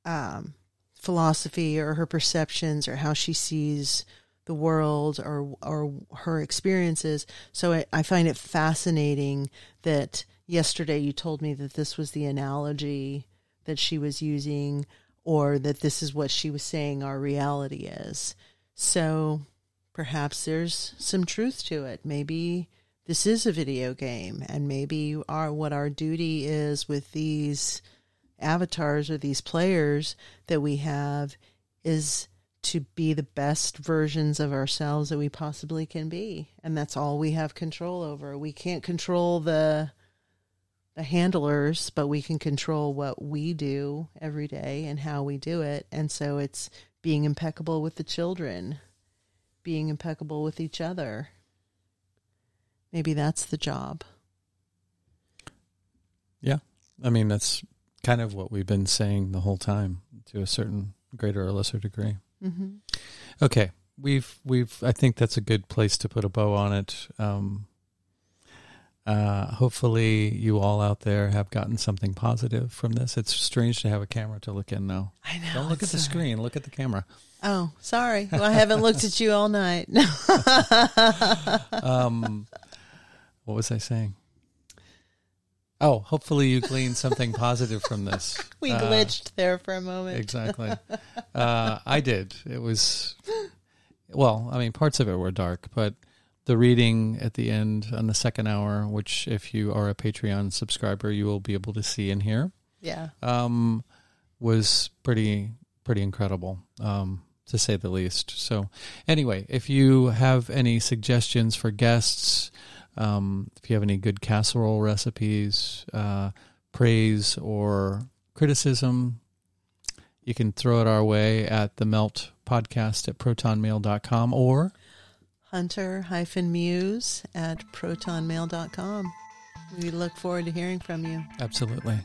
um, philosophy or her perceptions or how she sees the world or or her experiences. So I, I find it fascinating that yesterday you told me that this was the analogy that she was using or that this is what she was saying our reality is. So perhaps there's some truth to it. Maybe this is a video game and maybe our what our duty is with these avatars or these players that we have is to be the best versions of ourselves that we possibly can be. And that's all we have control over. We can't control the the handlers but we can control what we do every day and how we do it. And so it's being impeccable with the children being impeccable with each other maybe that's the job. Yeah. I mean, that's kind of what we've been saying the whole time to a certain greater or lesser degree. Mm-hmm. Okay. We've, we've, I think that's a good place to put a bow on it. Um, uh, hopefully, you all out there have gotten something positive from this. It's strange to have a camera to look in now. I know. Don't look at the a- screen. Look at the camera. Oh, sorry. Well, I haven't looked at you all night. Um, what was I saying? Oh, hopefully you gleaned something positive from this. we Uh, glitched there for a moment. Exactly. Uh, I did. It was, well, I mean, parts of it were dark, but the reading at the end on the second hour, which if you are a Patreon subscriber, you will be able to see and hear, Yeah. um, was pretty, pretty incredible, um, to say the least. So anyway, if you have any suggestions for guests, um, if you have any good casserole recipes, uh, praise or criticism, you can throw it our way at the melt podcast at protonmail.com or Hunter hyphen muse at protonmail.com. We look forward to hearing from you. absolutely.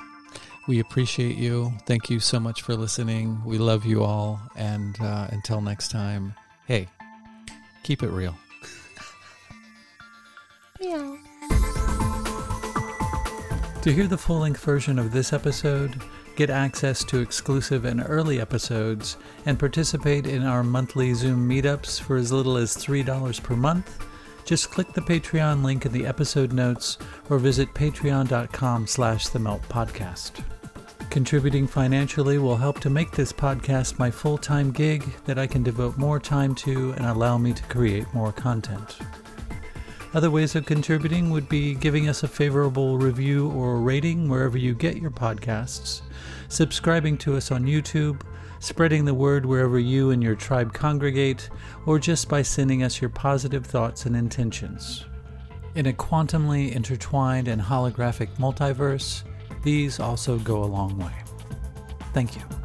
We appreciate you. Thank you so much for listening. We love you all. And uh, until next time, hey, keep it real. Meow. To hear the full length version of this episode, get access to exclusive and early episodes, and participate in our monthly Zoom meetups for as little as $3 per month, just click the Patreon link in the episode notes or visit patreon.com slash the melt podcast. Contributing financially will help to make this podcast my full-time gig that I can devote more time to and allow me to create more content. Other ways of contributing would be giving us a favorable review or rating wherever you get your podcasts, subscribing to us on YouTube, spreading the word wherever you and your tribe congregate, or just by sending us your positive thoughts and intentions. In a quantumly intertwined and holographic multiverse, these also go a long way. Thank you.